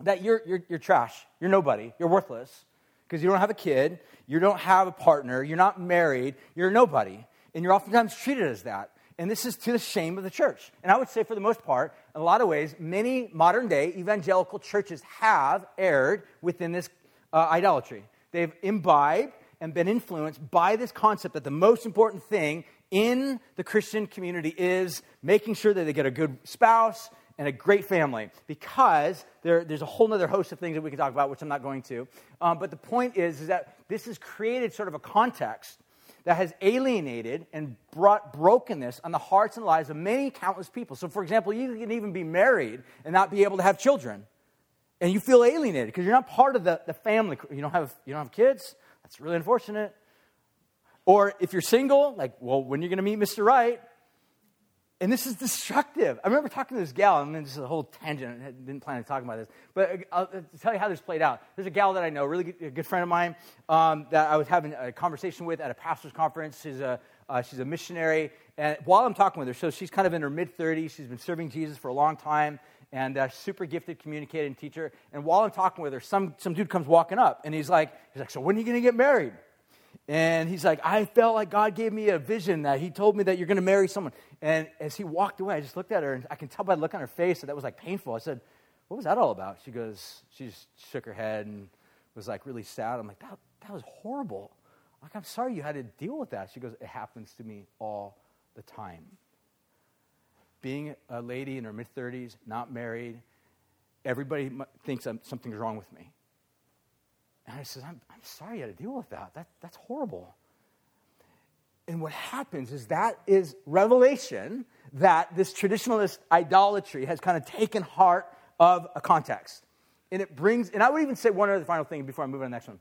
that you're, you're, you're trash. You're nobody. You're worthless because you don't have a kid, you don't have a partner, you're not married, you're nobody. And you're oftentimes treated as that. And this is to the shame of the church. And I would say, for the most part, in a lot of ways, many modern day evangelical churches have erred within this uh, idolatry. They've imbibed and been influenced by this concept that the most important thing in the Christian community is making sure that they get a good spouse and a great family because there, there's a whole other host of things that we can talk about, which I'm not going to. Um, but the point is, is that this has created sort of a context that has alienated and brought brokenness on the hearts and lives of many countless people. So, for example, you can even be married and not be able to have children. And you feel alienated because you're not part of the, the family. You don't, have, you don't have kids. That's really unfortunate. Or if you're single, like, well, when are you going to meet Mr. Right? And this is destructive. I remember talking to this gal, and this is a whole tangent. I didn't plan on talking about this. But uh, I'll tell you how this played out. There's a gal that I know, a really good, a good friend of mine, um, that I was having a conversation with at a pastor's conference. She's a, uh, she's a missionary. And while I'm talking with her, so she's kind of in her mid 30s, she's been serving Jesus for a long time, and uh, super gifted communicating teacher. And while I'm talking with her, some, some dude comes walking up, and he's like, he's like, So when are you going to get married? And he's like, I felt like God gave me a vision that he told me that you're going to marry someone. And as he walked away, I just looked at her and I can tell by the look on her face that that was like painful. I said, What was that all about? She goes, She just shook her head and was like really sad. I'm like, That, that was horrible. Like, I'm sorry you had to deal with that. She goes, It happens to me all the time. Being a lady in her mid 30s, not married, everybody thinks something's wrong with me. And I said, I'm, I'm sorry you had to deal with that. that. That's horrible. And what happens is that is revelation that this traditionalist idolatry has kind of taken heart of a context. And it brings, and I would even say one other final thing before I move on to the next one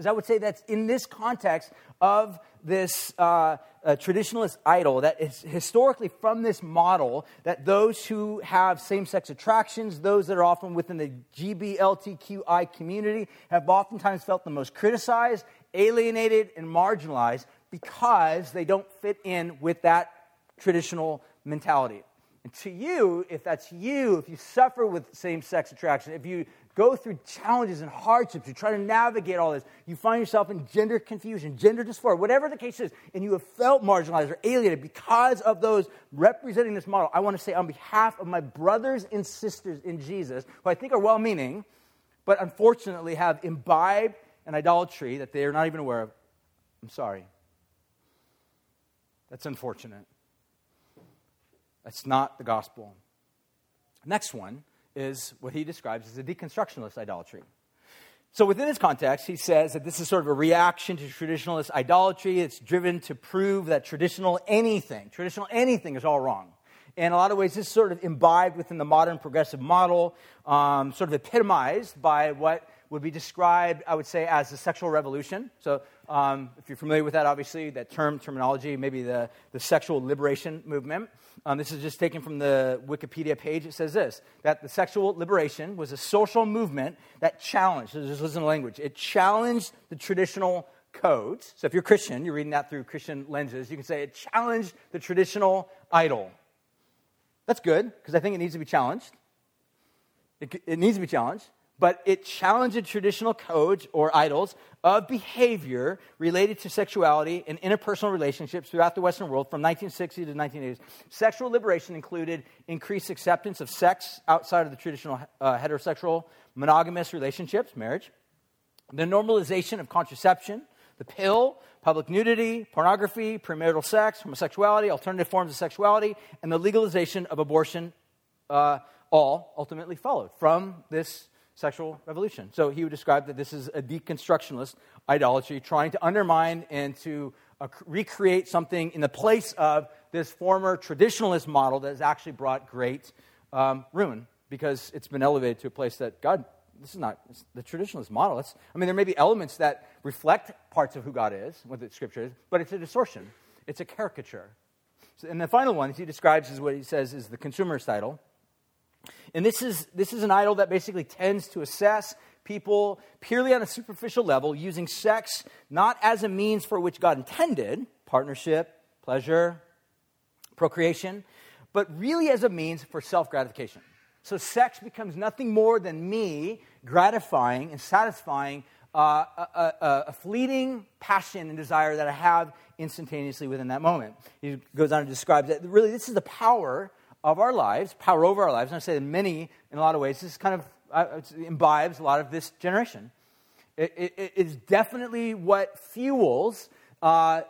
is I would say that's in this context of this uh, traditionalist idol that is historically from this model that those who have same sex attractions, those that are often within the GBLTQI community, have oftentimes felt the most criticized, alienated, and marginalized because they don't fit in with that traditional mentality. And to you, if that's you, if you suffer with same sex attraction, if you go through challenges and hardships, you try to navigate all this, you find yourself in gender confusion, gender dysphoria, whatever the case is, and you have felt marginalized or alienated because of those representing this model, I want to say on behalf of my brothers and sisters in Jesus, who I think are well meaning, but unfortunately have imbibed an idolatry that they are not even aware of, I'm sorry. That's unfortunate. That's not the gospel. Next one is what he describes as a deconstructionalist idolatry. So, within this context, he says that this is sort of a reaction to traditionalist idolatry. It's driven to prove that traditional anything, traditional anything is all wrong. In a lot of ways, this is sort of imbibed within the modern progressive model, um, sort of epitomized by what would be described, I would say, as the sexual revolution. So, um, if you're familiar with that, obviously, that term, terminology, maybe the, the sexual liberation movement. Um, this is just taken from the Wikipedia page. It says this that the sexual liberation was a social movement that challenged, so just listen to language, it challenged the traditional codes. So, if you're Christian, you're reading that through Christian lenses, you can say it challenged the traditional idol. That's good, because I think it needs to be challenged. It, it needs to be challenged but it challenged traditional codes or idols of behavior related to sexuality and interpersonal relationships throughout the Western world from 1960 to 1980s. Sexual liberation included increased acceptance of sex outside of the traditional uh, heterosexual monogamous relationships, marriage, the normalization of contraception, the pill, public nudity, pornography, premarital sex, homosexuality, alternative forms of sexuality, and the legalization of abortion. Uh, all ultimately followed from this sexual revolution. So he would describe that this is a deconstructionist idolatry, trying to undermine and to uh, recreate something in the place of this former traditionalist model that has actually brought great um, ruin because it's been elevated to a place that God, this is not the traditionalist model. It's, I mean, there may be elements that reflect parts of who God is, what the scripture is, but it's a distortion, it's a caricature. So, and the final one he describes is what he says is the consumerist idol. And this is, this is an idol that basically tends to assess people purely on a superficial level, using sex not as a means for which God intended partnership, pleasure, procreation, but really as a means for self gratification. So sex becomes nothing more than me gratifying and satisfying uh, a, a, a, fleeting passion and desire that I have instantaneously within that moment. He goes on to describe that really this is the power of our lives, power over our lives. And I say that many, in a lot of ways, this kind of uh, imbibes a lot of this generation. It, it, it's definitely what fuels uh,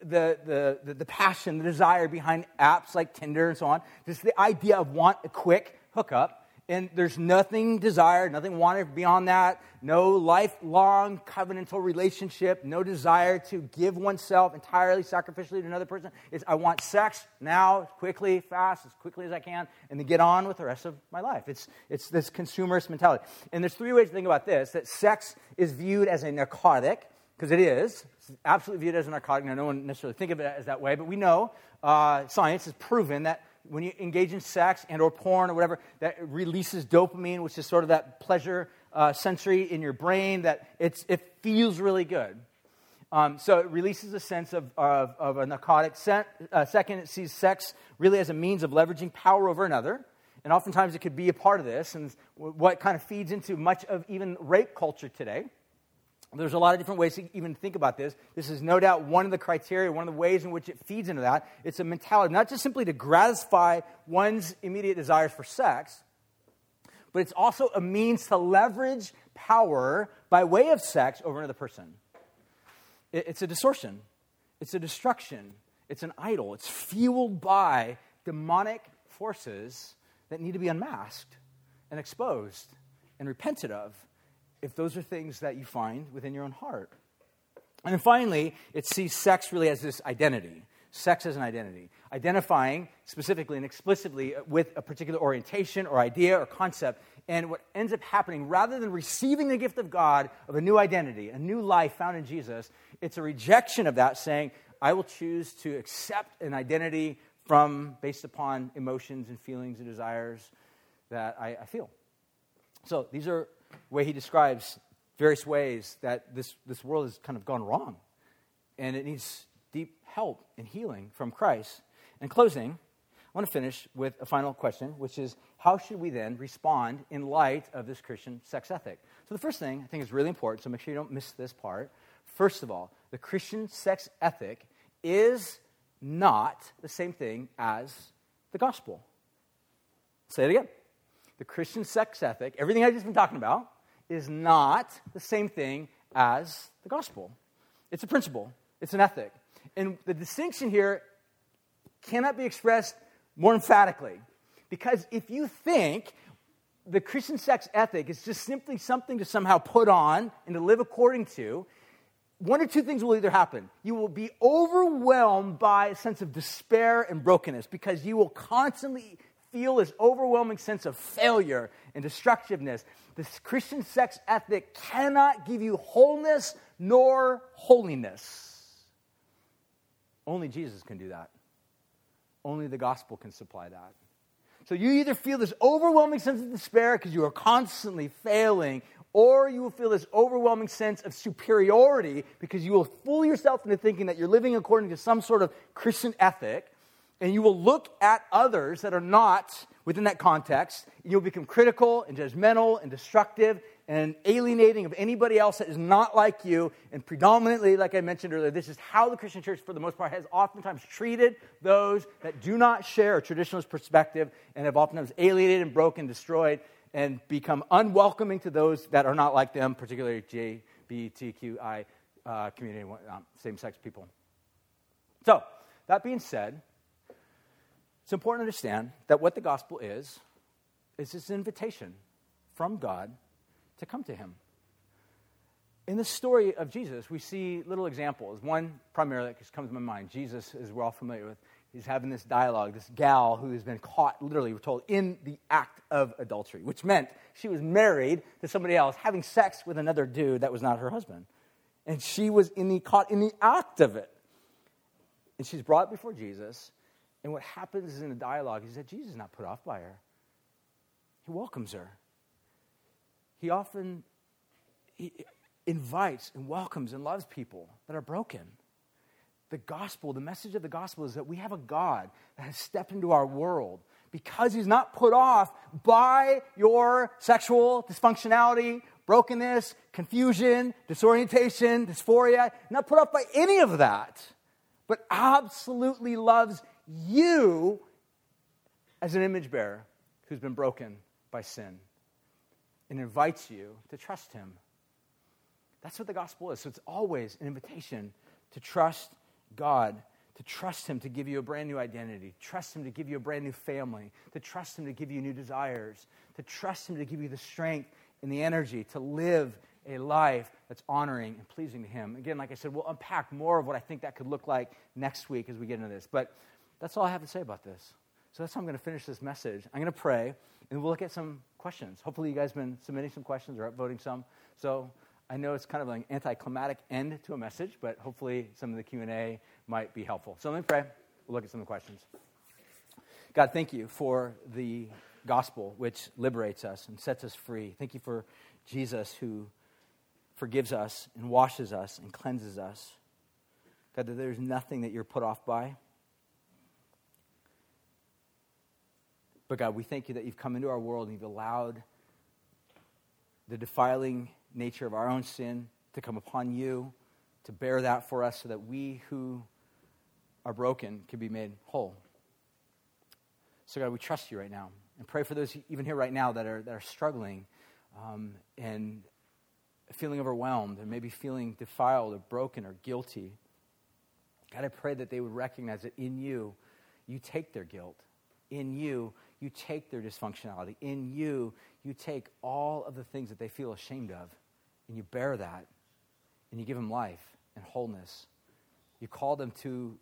the, the, the, passion, the desire behind apps like Tinder and so on. Just the idea of want a quick hookup. And there's nothing desired, nothing wanted beyond that. No lifelong covenantal relationship, no desire to give oneself entirely sacrificially to another person. It's I want sex now, quickly, fast, as quickly as I can, and to get on with the rest of my life. It's, it's this consumerist mentality. And there's three ways to think about this that sex is viewed as a narcotic, because it is. It's absolutely viewed as a narcotic. Now, no one necessarily think of it as that way, but we know uh, science has proven that when you engage in sex and or porn or whatever, that releases dopamine, which is sort of that pleasure uh, sensory in your brain that it's, it feels really good. Um, so it releases a sense of, of, of a narcotic. Uh, second, it sees sex really as a means of leveraging power over another. And oftentimes it could be a part of this, and what kind of feeds into much of even rape culture today. There's a lot of different ways to even think about this. This is no doubt one of the criteria, one of the ways in which it feeds into that. It's a mentality, not just simply to gratify one's immediate desires for sex, but it's also a means to leverage power by way of sex over another person. It's a distortion, it's a destruction, it's an idol. It's fueled by demonic forces that need to be unmasked and exposed and repented of if those are things that you find within your own heart. And then finally, it sees sex really as this identity. Sex as an identity, identifying specifically and explicitly with a particular orientation or idea or concept. And what ends up happening, rather than receiving the gift of God of a new identity, a new life found in Jesus, it's a rejection of that, saying, I will choose to accept an identity from based upon emotions and feelings and desires that I, I feel. So these are way he describes various ways that this, this world has kind of gone wrong. And it needs deep help and healing from Christ. In closing, I want to finish with a final question, which is how should we then respond in light of this Christian sex ethic? So, the first thing I think is really important, so make sure you don't miss this part. First of all, the Christian sex ethic is not the same thing as the gospel. Say it again the Christian sex ethic, everything I've just been talking about, is not the same thing as the gospel. It's a principle, it's an ethic. And the distinction here cannot be expressed more emphatically. Because if you think the Christian sex ethic is just simply something to somehow put on and to live according to, one or two things will either happen. You will be overwhelmed by a sense of despair and brokenness because you will constantly feel this overwhelming sense of failure and destructiveness. This Christian sex ethic cannot give you wholeness nor holiness. Only Jesus can do that. Only the gospel can supply that. So you either feel this overwhelming sense of despair because you are constantly failing, or you will feel this overwhelming sense of superiority because you will fool yourself into thinking that you're living according to some sort of Christian ethic and you will look at others that are not within that context, you'll become critical and judgmental and destructive and alienating of anybody else that is not like you. And predominantly, like I mentioned earlier, this is how the Christian church, for the most part, has oftentimes treated those that do not share a traditionalist perspective and have oftentimes alienated and broken, destroyed, and become unwelcoming to those that are not like them, particularly LGBTQI uh, community, um, same sex people. So, that being said, it's important to understand that what the gospel is, is this invitation from God to come to Him. In the story of Jesus, we see little examples. One primarily that just comes to my mind Jesus, as we're all familiar with, he's having this dialogue, this gal who has been caught, literally, we're told, in the act of adultery, which meant she was married to somebody else, having sex with another dude that was not her husband. And she was in the, caught in the act of it. And she's brought before Jesus, and what happens in the dialogue is that Jesus is not put off by her. He welcomes her. He often he invites and welcomes and loves people that are broken. the gospel, the message of the gospel is that we have a God that has stepped into our world because he's not put off by your sexual dysfunctionality, brokenness, confusion, disorientation, dysphoria, not put off by any of that, but absolutely loves you as an image bearer who's been broken by sin and invites you to trust him. That's what the gospel is. So it's always an invitation to trust God, to trust Him to give you a brand new identity, trust Him to give you a brand new family, to trust Him to give you new desires, to trust Him to give you the strength and the energy to live a life that's honoring and pleasing to Him. Again, like I said, we'll unpack more of what I think that could look like next week as we get into this. But that's all I have to say about this. So that's how I'm going to finish this message. I'm going to pray, and we'll look at some questions. Hopefully, you guys have been submitting some questions or upvoting some. So I know it's kind of an anticlimactic end to a message, but hopefully some of the Q&A might be helpful. So let me pray. We'll look at some of the questions. God, thank you for the gospel, which liberates us and sets us free. Thank you for Jesus, who forgives us and washes us and cleanses us. God, that there's nothing that you're put off by. But God, we thank you that you've come into our world and you've allowed the defiling nature of our own sin to come upon you, to bear that for us so that we who are broken can be made whole. So, God, we trust you right now and pray for those even here right now that are, that are struggling um, and feeling overwhelmed and maybe feeling defiled or broken or guilty. God, I pray that they would recognize that in you, you take their guilt. In you, you take their dysfunctionality. In you, you take all of the things that they feel ashamed of and you bear that and you give them life and wholeness. You call them to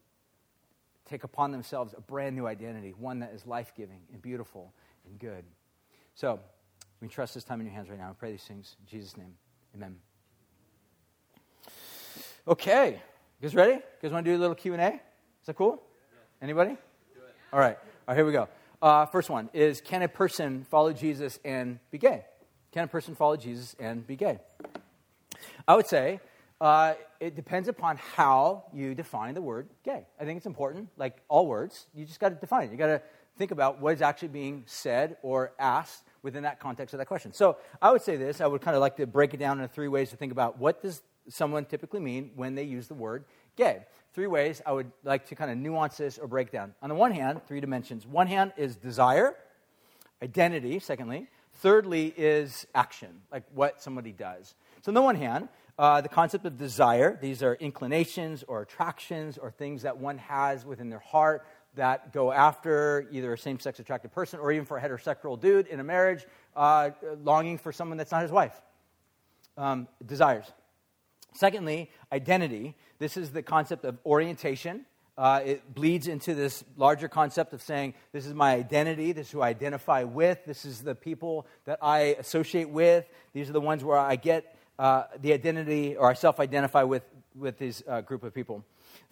take upon themselves a brand new identity, one that is life giving and beautiful and good. So, we trust this time in your hands right now. I pray these things in Jesus' name. Amen. Okay. You guys ready? You guys want to do a little Q&A? Is that cool? Anybody? All right. All right, here we go. Uh, first one is Can a person follow Jesus and be gay? Can a person follow Jesus and be gay? I would say uh, it depends upon how you define the word gay. I think it's important, like all words, you just got to define it. You got to think about what is actually being said or asked within that context of that question. So I would say this I would kind of like to break it down into three ways to think about what does someone typically mean when they use the word gay. Three ways I would like to kind of nuance this or break down. On the one hand, three dimensions. One hand is desire, identity, secondly. Thirdly is action, like what somebody does. So, on the one hand, uh, the concept of desire, these are inclinations or attractions or things that one has within their heart that go after either a same sex attracted person or even for a heterosexual dude in a marriage, uh, longing for someone that's not his wife. Um, desires. Secondly, identity. This is the concept of orientation. Uh, it bleeds into this larger concept of saying, This is my identity. This is who I identify with. This is the people that I associate with. These are the ones where I get uh, the identity or I self identify with, with this uh, group of people.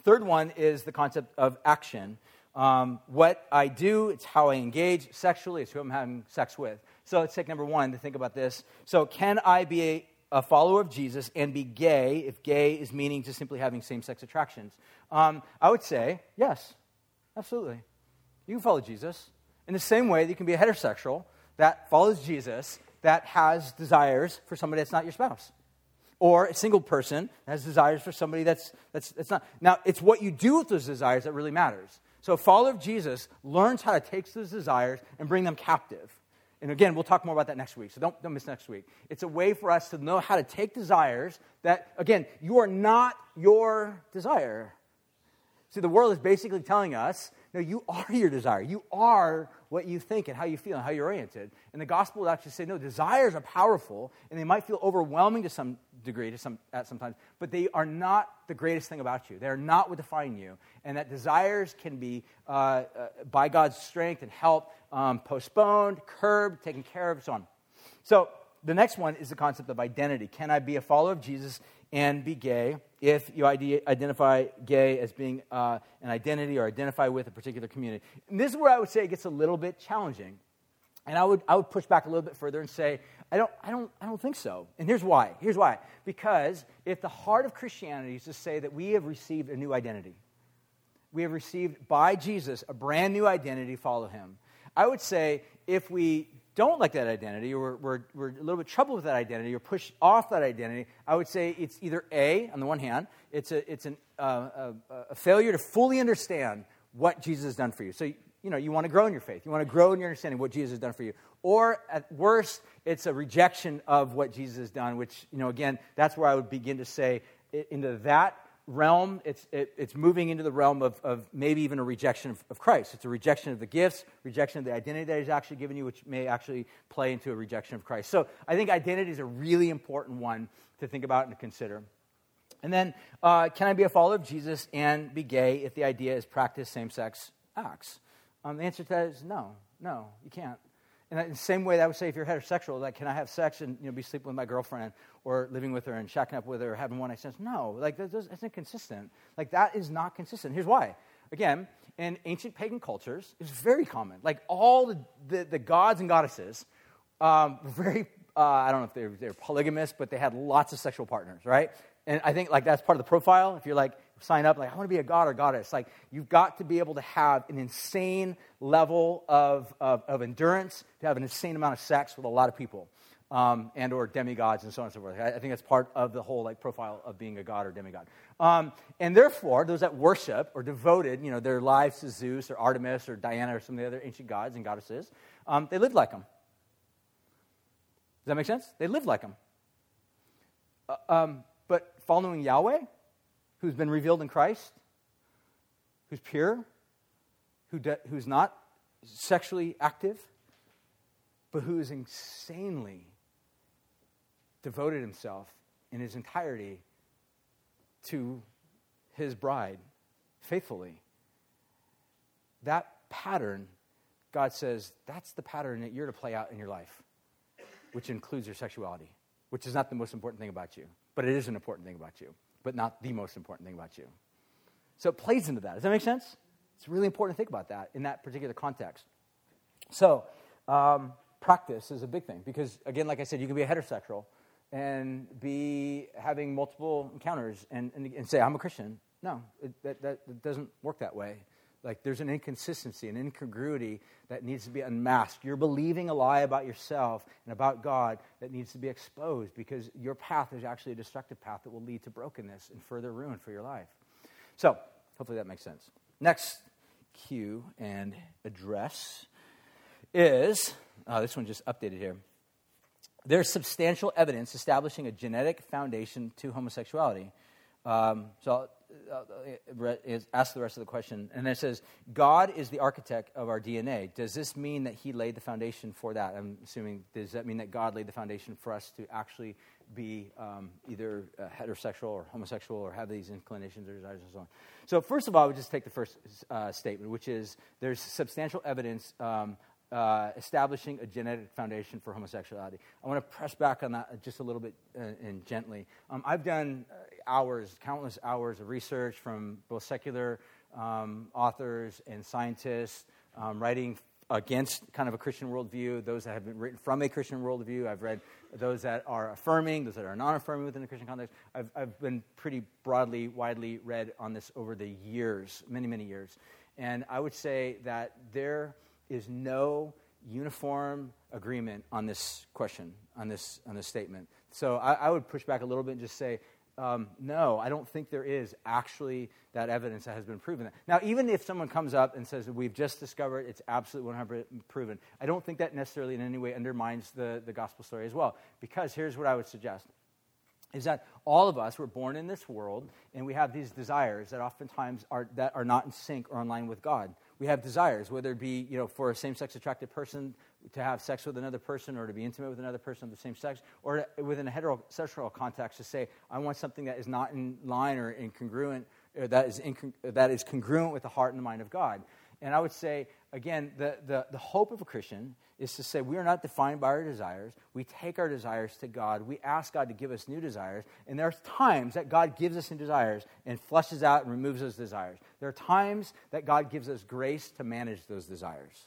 Third one is the concept of action. Um, what I do, it's how I engage sexually, it's who I'm having sex with. So let's take number one to think about this. So, can I be a, follower of Jesus and be gay if gay is meaning just simply having same sex attractions? Um, I would say yes, absolutely. You can follow Jesus in the same way that you can be a heterosexual that follows Jesus that has desires for somebody that's not your spouse. Or a single person that has desires for somebody that's, that's, that's not. Now, it's what you do with those desires that really matters. So, a follower of Jesus learns how to take those desires and bring them captive. And again, we'll talk more about that next week, so don't, don't miss next week. It's a way for us to know how to take desires that, again, you are not your desire. See, the world is basically telling us no, you are your desire. You are what you think and how you feel and how you're oriented. And the gospel would actually say, no, desires are powerful and they might feel overwhelming to some degree to some, at sometimes, but they are not the greatest thing about you. They are not what define you. And that desires can be, uh, uh, by God's strength and help, um, postponed, curbed, taken care of, so on. So the next one is the concept of identity. Can I be a follower of Jesus and be gay if you identify gay as being uh, an identity or identify with a particular community. And this is where I would say it gets a little bit challenging. And I would, I would push back a little bit further and say, I don't, I, don't, I don't think so. And here's why. Here's why. Because if the heart of Christianity is to say that we have received a new identity, we have received by Jesus a brand new identity, follow him. I would say if we don't like that identity, or we're, we're, a little bit troubled with that identity, or push off that identity, I would say it's either A, on the one hand, it's a, it's an, uh, a, a, failure to fully understand what Jesus has done for you. So, you know, you want to grow in your faith. You want to grow in your understanding what Jesus has done for you. Or at worst, it's a rejection of what Jesus has done, which, you know, again, that's where I would begin to say into that realm, it's, it, it's moving into the realm of, of maybe even a rejection of, of, Christ. It's a rejection of the gifts, rejection of the identity that He's actually given you, which may actually play into a rejection of Christ. So I think identity is a really important one to think about and to consider. And then, uh, can I be a follower of Jesus and be gay if the idea is practice same sex acts? Um, the answer to that is no, no, you can't. In the same way that I would say if you're heterosexual, like, can I have sex and you know, be sleeping with my girlfriend or living with her and shacking up with her or having one night stands? No, like, that's, inconsistent. Like, that is not consistent. Here's why. Again, in ancient pagan cultures, it's very common. Like, all the, the, the gods and goddesses um, very, uh, I don't know if they're, they're polygamous, but they had lots of sexual partners, right? And I think, like, that's part of the profile. If you're like, sign up like i want to be a god or goddess. Like you've got to be able to have an insane level of, of, of endurance to have an insane amount of sex with a lot of people um, and or demigods and so on and so forth. I, I, think that's part of the whole like profile of being a god or demigod. Um, and therefore those that worship or devoted you know their lives to zeus or artemis or diana or some of the other ancient gods and goddesses um, they lived like them does that make sense? They lived like them uh, um, but following yahweh who's been revealed in Christ, who's pure, who de- who's not sexually active, but who is insanely devoted himself in his entirety to his bride faithfully. That pattern, God says, that's the pattern that you're to play out in your life, which includes your sexuality, which is not the most important thing about you, but it is an important thing about you but not the most important thing about you. So it plays into that. Does that make sense? It's really important to think about that in that particular context. So, um, practice is a big thing because, again, like I said, you can be a heterosexual and be having multiple encounters and, and, and say, I'm a Christian. No, it, that, that, doesn't work that way. Like there's an inconsistency, an incongruity that needs to be unmasked. You're believing a lie about yourself and about God that needs to be exposed because your path is actually a destructive path that will lead to brokenness and further ruin for your life. So, hopefully that makes sense. Next cue and address is oh, this one just updated here. There's substantial evidence establishing a genetic foundation to homosexuality. Um, so uh, ask the rest of the question. And it says, God is the architect of our DNA. Does this mean that He laid the foundation for that? I'm assuming, does that mean that God laid the foundation for us to actually be um, either uh, heterosexual or homosexual or have these inclinations or desires and so on? So, first of all, I would just take the first uh, statement, which is there's substantial evidence um, uh, establishing a genetic foundation for homosexuality. I want to press back on that just a little bit uh, and gently. Um, I've done uh, hours, countless hours of research from both secular um, authors and scientists um, writing against kind of a Christian worldview, those that have been written from a Christian worldview. I've read those that are affirming, those that are non affirming within the Christian context. I've, I've been pretty broadly, widely read on this over the years, many, many years. And I would say that there is no uniform agreement on this question, on this, on this statement. So I, I would push back a little bit and just say um, no, I don't think there is actually that evidence that has been proven. Now, even if someone comes up and says we've just discovered it's absolutely 100% proven, I don't think that necessarily in any way undermines the, the gospel story as well. Because here's what I would suggest is that all of us were born in this world and we have these desires that oftentimes are, that are not in sync or in line with God we have desires, whether it be you know, for a same sex attracted person to have sex with another person or to be intimate with another person of the same sex, or within a heterosexual context to say, I want something that is not in line or incongruent, or that is, incong- that is congruent with the heart and the mind of God. And I would say, again, the, the, the hope of a Christian is to say we are not defined by our desires. We take our desires to God. We ask God to give us new desires. And there are times that God gives us new desires and flushes out and removes those desires. There are times that God gives us grace to manage those desires.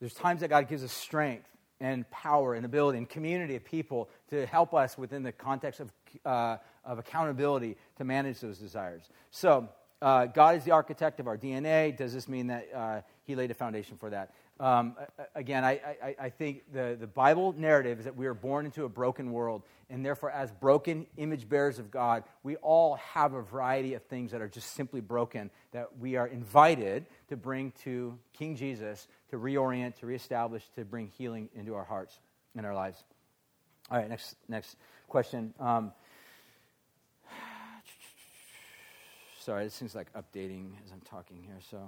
There's times that God gives us strength and power and ability and community of people to help us within the context of, uh, of accountability to manage those desires. So, uh, God is the architect of our DNA. Does this mean that uh, He laid a foundation for that? Um, again, I, I, I, think the, the Bible narrative is that we are born into a broken world, and therefore, as broken image bearers of God, we all have a variety of things that are just simply broken that we are invited to bring to King Jesus to reorient, to reestablish, to bring healing into our hearts and our lives. All right, next, next question. Um, *sighs* sorry, this seems like updating as I'm talking here, so.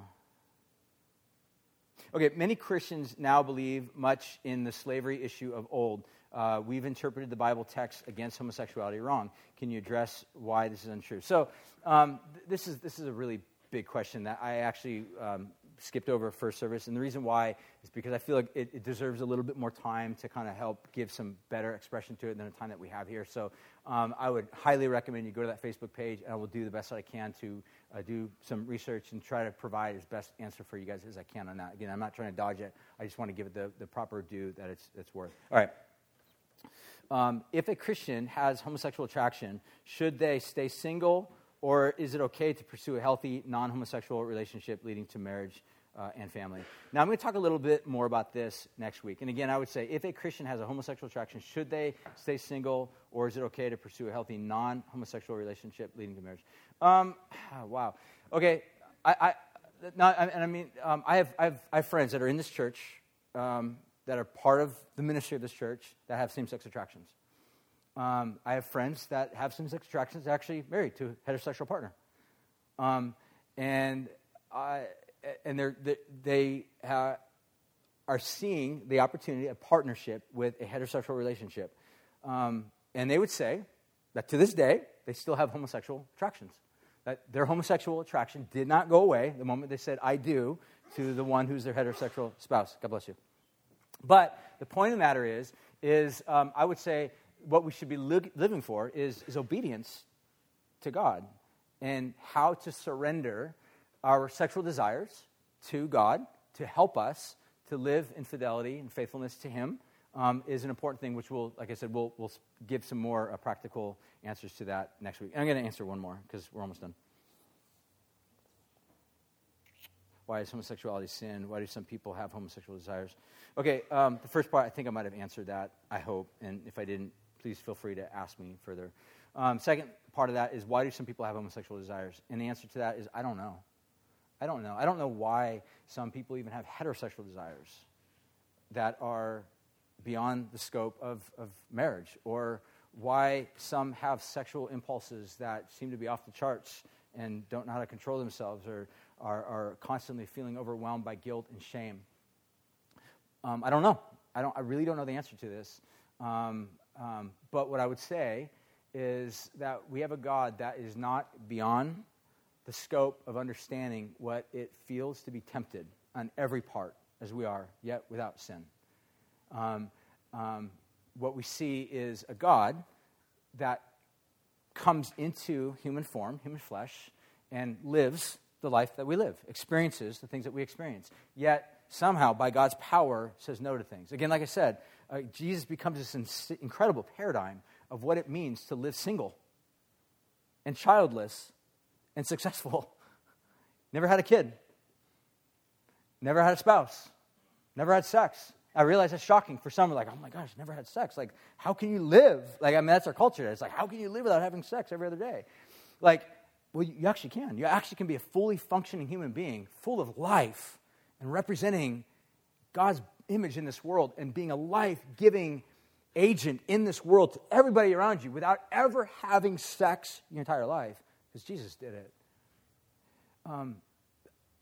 Okay, many Christians now believe much in the slavery issue of old. Uh, we've interpreted the Bible text against homosexuality wrong. Can you address why this is untrue? So, um, th- this, is, this is a really big question that I actually um, skipped over first service. And the reason why is because I feel like it, it deserves a little bit more time to kind of help give some better expression to it than the time that we have here. So um, I would highly recommend you go to that Facebook page, and I will do the best that I can to uh, do some research and try to provide as best answer for you guys as I can on that. Again, I'm not trying to dodge it. I just want to give it the, the proper due that it's, it's worth. All right. Um, if a Christian has homosexual attraction, should they stay single or is it okay to pursue a healthy non homosexual relationship leading to marriage uh, and family. Now, I'm going to talk a little bit more about this next week. And again, I would say if a Christian has a homosexual attraction, should they stay single or is it okay to pursue a healthy non homosexual relationship leading to marriage? Um, *sighs* wow. Okay. I, I, not, and I mean, um, I, have, I, have, I have friends that are in this church um, that are part of the ministry of this church that have same sex attractions. Um, I have friends that have same sex attractions actually married to a heterosexual partner. Um, and I, and they're, they uh, are seeing the opportunity of partnership with a heterosexual relationship. Um, and they would say that to this day, they still have homosexual attractions. That their homosexual attraction did not go away the moment they said, I do, to the one who's their heterosexual spouse. God bless you. But the point of the matter is, is um, I would say what we should be li- living for is, is obedience to God and how to surrender our sexual desires to God to help us to live in fidelity and faithfulness to Him um, is an important thing, which we'll, like I said, we'll, we'll give some more uh, practical answers to that next week. And I'm going to answer one more because we're almost done. Why is homosexuality sin? Why do some people have homosexual desires? Okay, um, the first part, I think I might have answered that, I hope. And if I didn't, please feel free to ask me further. Um, second part of that is why do some people have homosexual desires? And the answer to that is I don't know. I don't know. I don't know why some people even have heterosexual desires that are beyond the scope of, of marriage, or why some have sexual impulses that seem to be off the charts and don't know how to control themselves or are, are constantly feeling overwhelmed by guilt and shame. Um, I don't know. I, don't, I really don't know the answer to this. Um, um, but what I would say is that we have a God that is not beyond the scope of understanding what it feels to be tempted on every part as we are, yet without sin. Um, um, what we see is a God that comes into human form, human flesh, and lives the life that we live, experiences the things that we experience. Yet, somehow, by God's power, says no to things. Again, like I said, uh, Jesus becomes this in- incredible paradigm of what it means to live single and childless and successful. *laughs* Never had a kid. Never had a spouse. Never had sex. I realize that's shocking for some. Like, oh my gosh, never had sex. Like, how can you live? Like, I mean, that's our culture. It's like, how can you live without having sex every other day? Like, well, you actually can. You actually can be a fully functioning human being, full of life, and representing God's image in this world, and being a life giving agent in this world to everybody around you without ever having sex your entire life because Jesus did it. Um,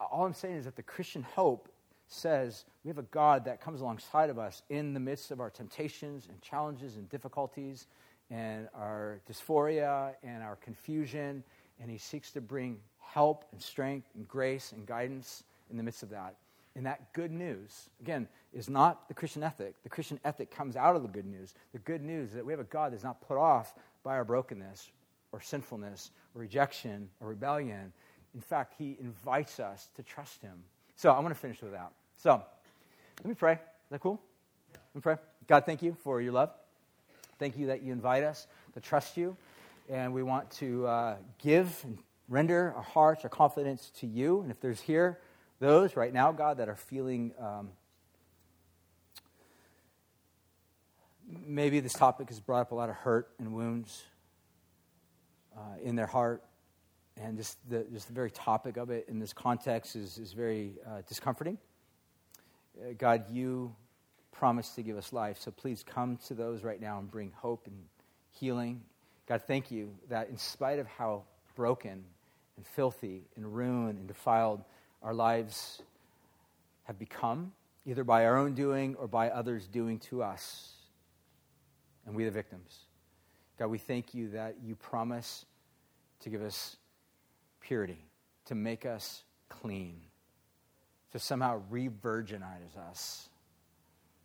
all I'm saying is that the Christian hope says we have a God that comes alongside of us in the midst of our temptations and challenges and difficulties and our dysphoria and our confusion, and He seeks to bring help and strength and grace and guidance in the midst of that. And that good news, again, is not the Christian ethic. The Christian ethic comes out of the good news. The good news is that we have a God that's not put off by our brokenness or sinfulness or rejection or rebellion. In fact, he invites us to trust him. So I'm going to finish with that. So let me pray. Is that cool? Let me pray. God, thank you for your love. Thank you that you invite us to trust you. And we want to uh, give and render our hearts, our confidence to you. And if there's here those right now, God, that are feeling um, maybe this topic has brought up a lot of hurt and wounds uh, in their heart, and just the, just the very topic of it in this context is, is very uh, discomforting. Uh, God, you promised to give us life, so please come to those right now and bring hope and healing. God, thank you that in spite of how broken and filthy and ruined and defiled our lives have become, either by our own doing or by others doing to us, and we the victims. God, we thank you that you promise to give us purity, to make us clean, to somehow re virginize us,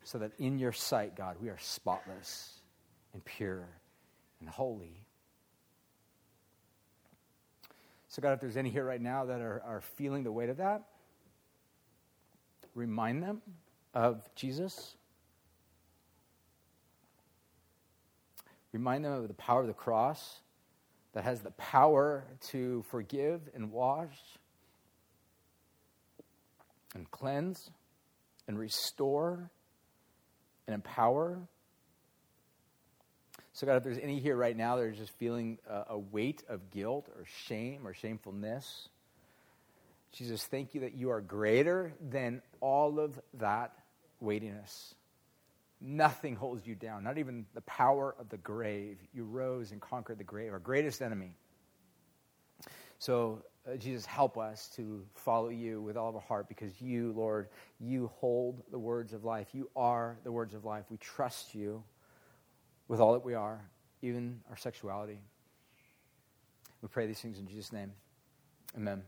so that in your sight, God, we are spotless and pure and holy. So, God, if there's any here right now that are, are feeling the weight of that, remind them of Jesus. Remind them of the power of the cross that has the power to forgive and wash and cleanse and restore and empower. So, God, if there's any here right now that are just feeling a, weight of guilt or shame or shamefulness, Jesus, thank you that you are greater than all of that weightiness. Nothing holds you down, not even the power of the grave. You rose and conquered the grave, our greatest enemy. So, uh, Jesus, help us to follow you with all of our heart because you, Lord, you hold the words of life. You are the words of life. We trust you with all that we are, even our sexuality. We pray these things in Jesus' name. Amen.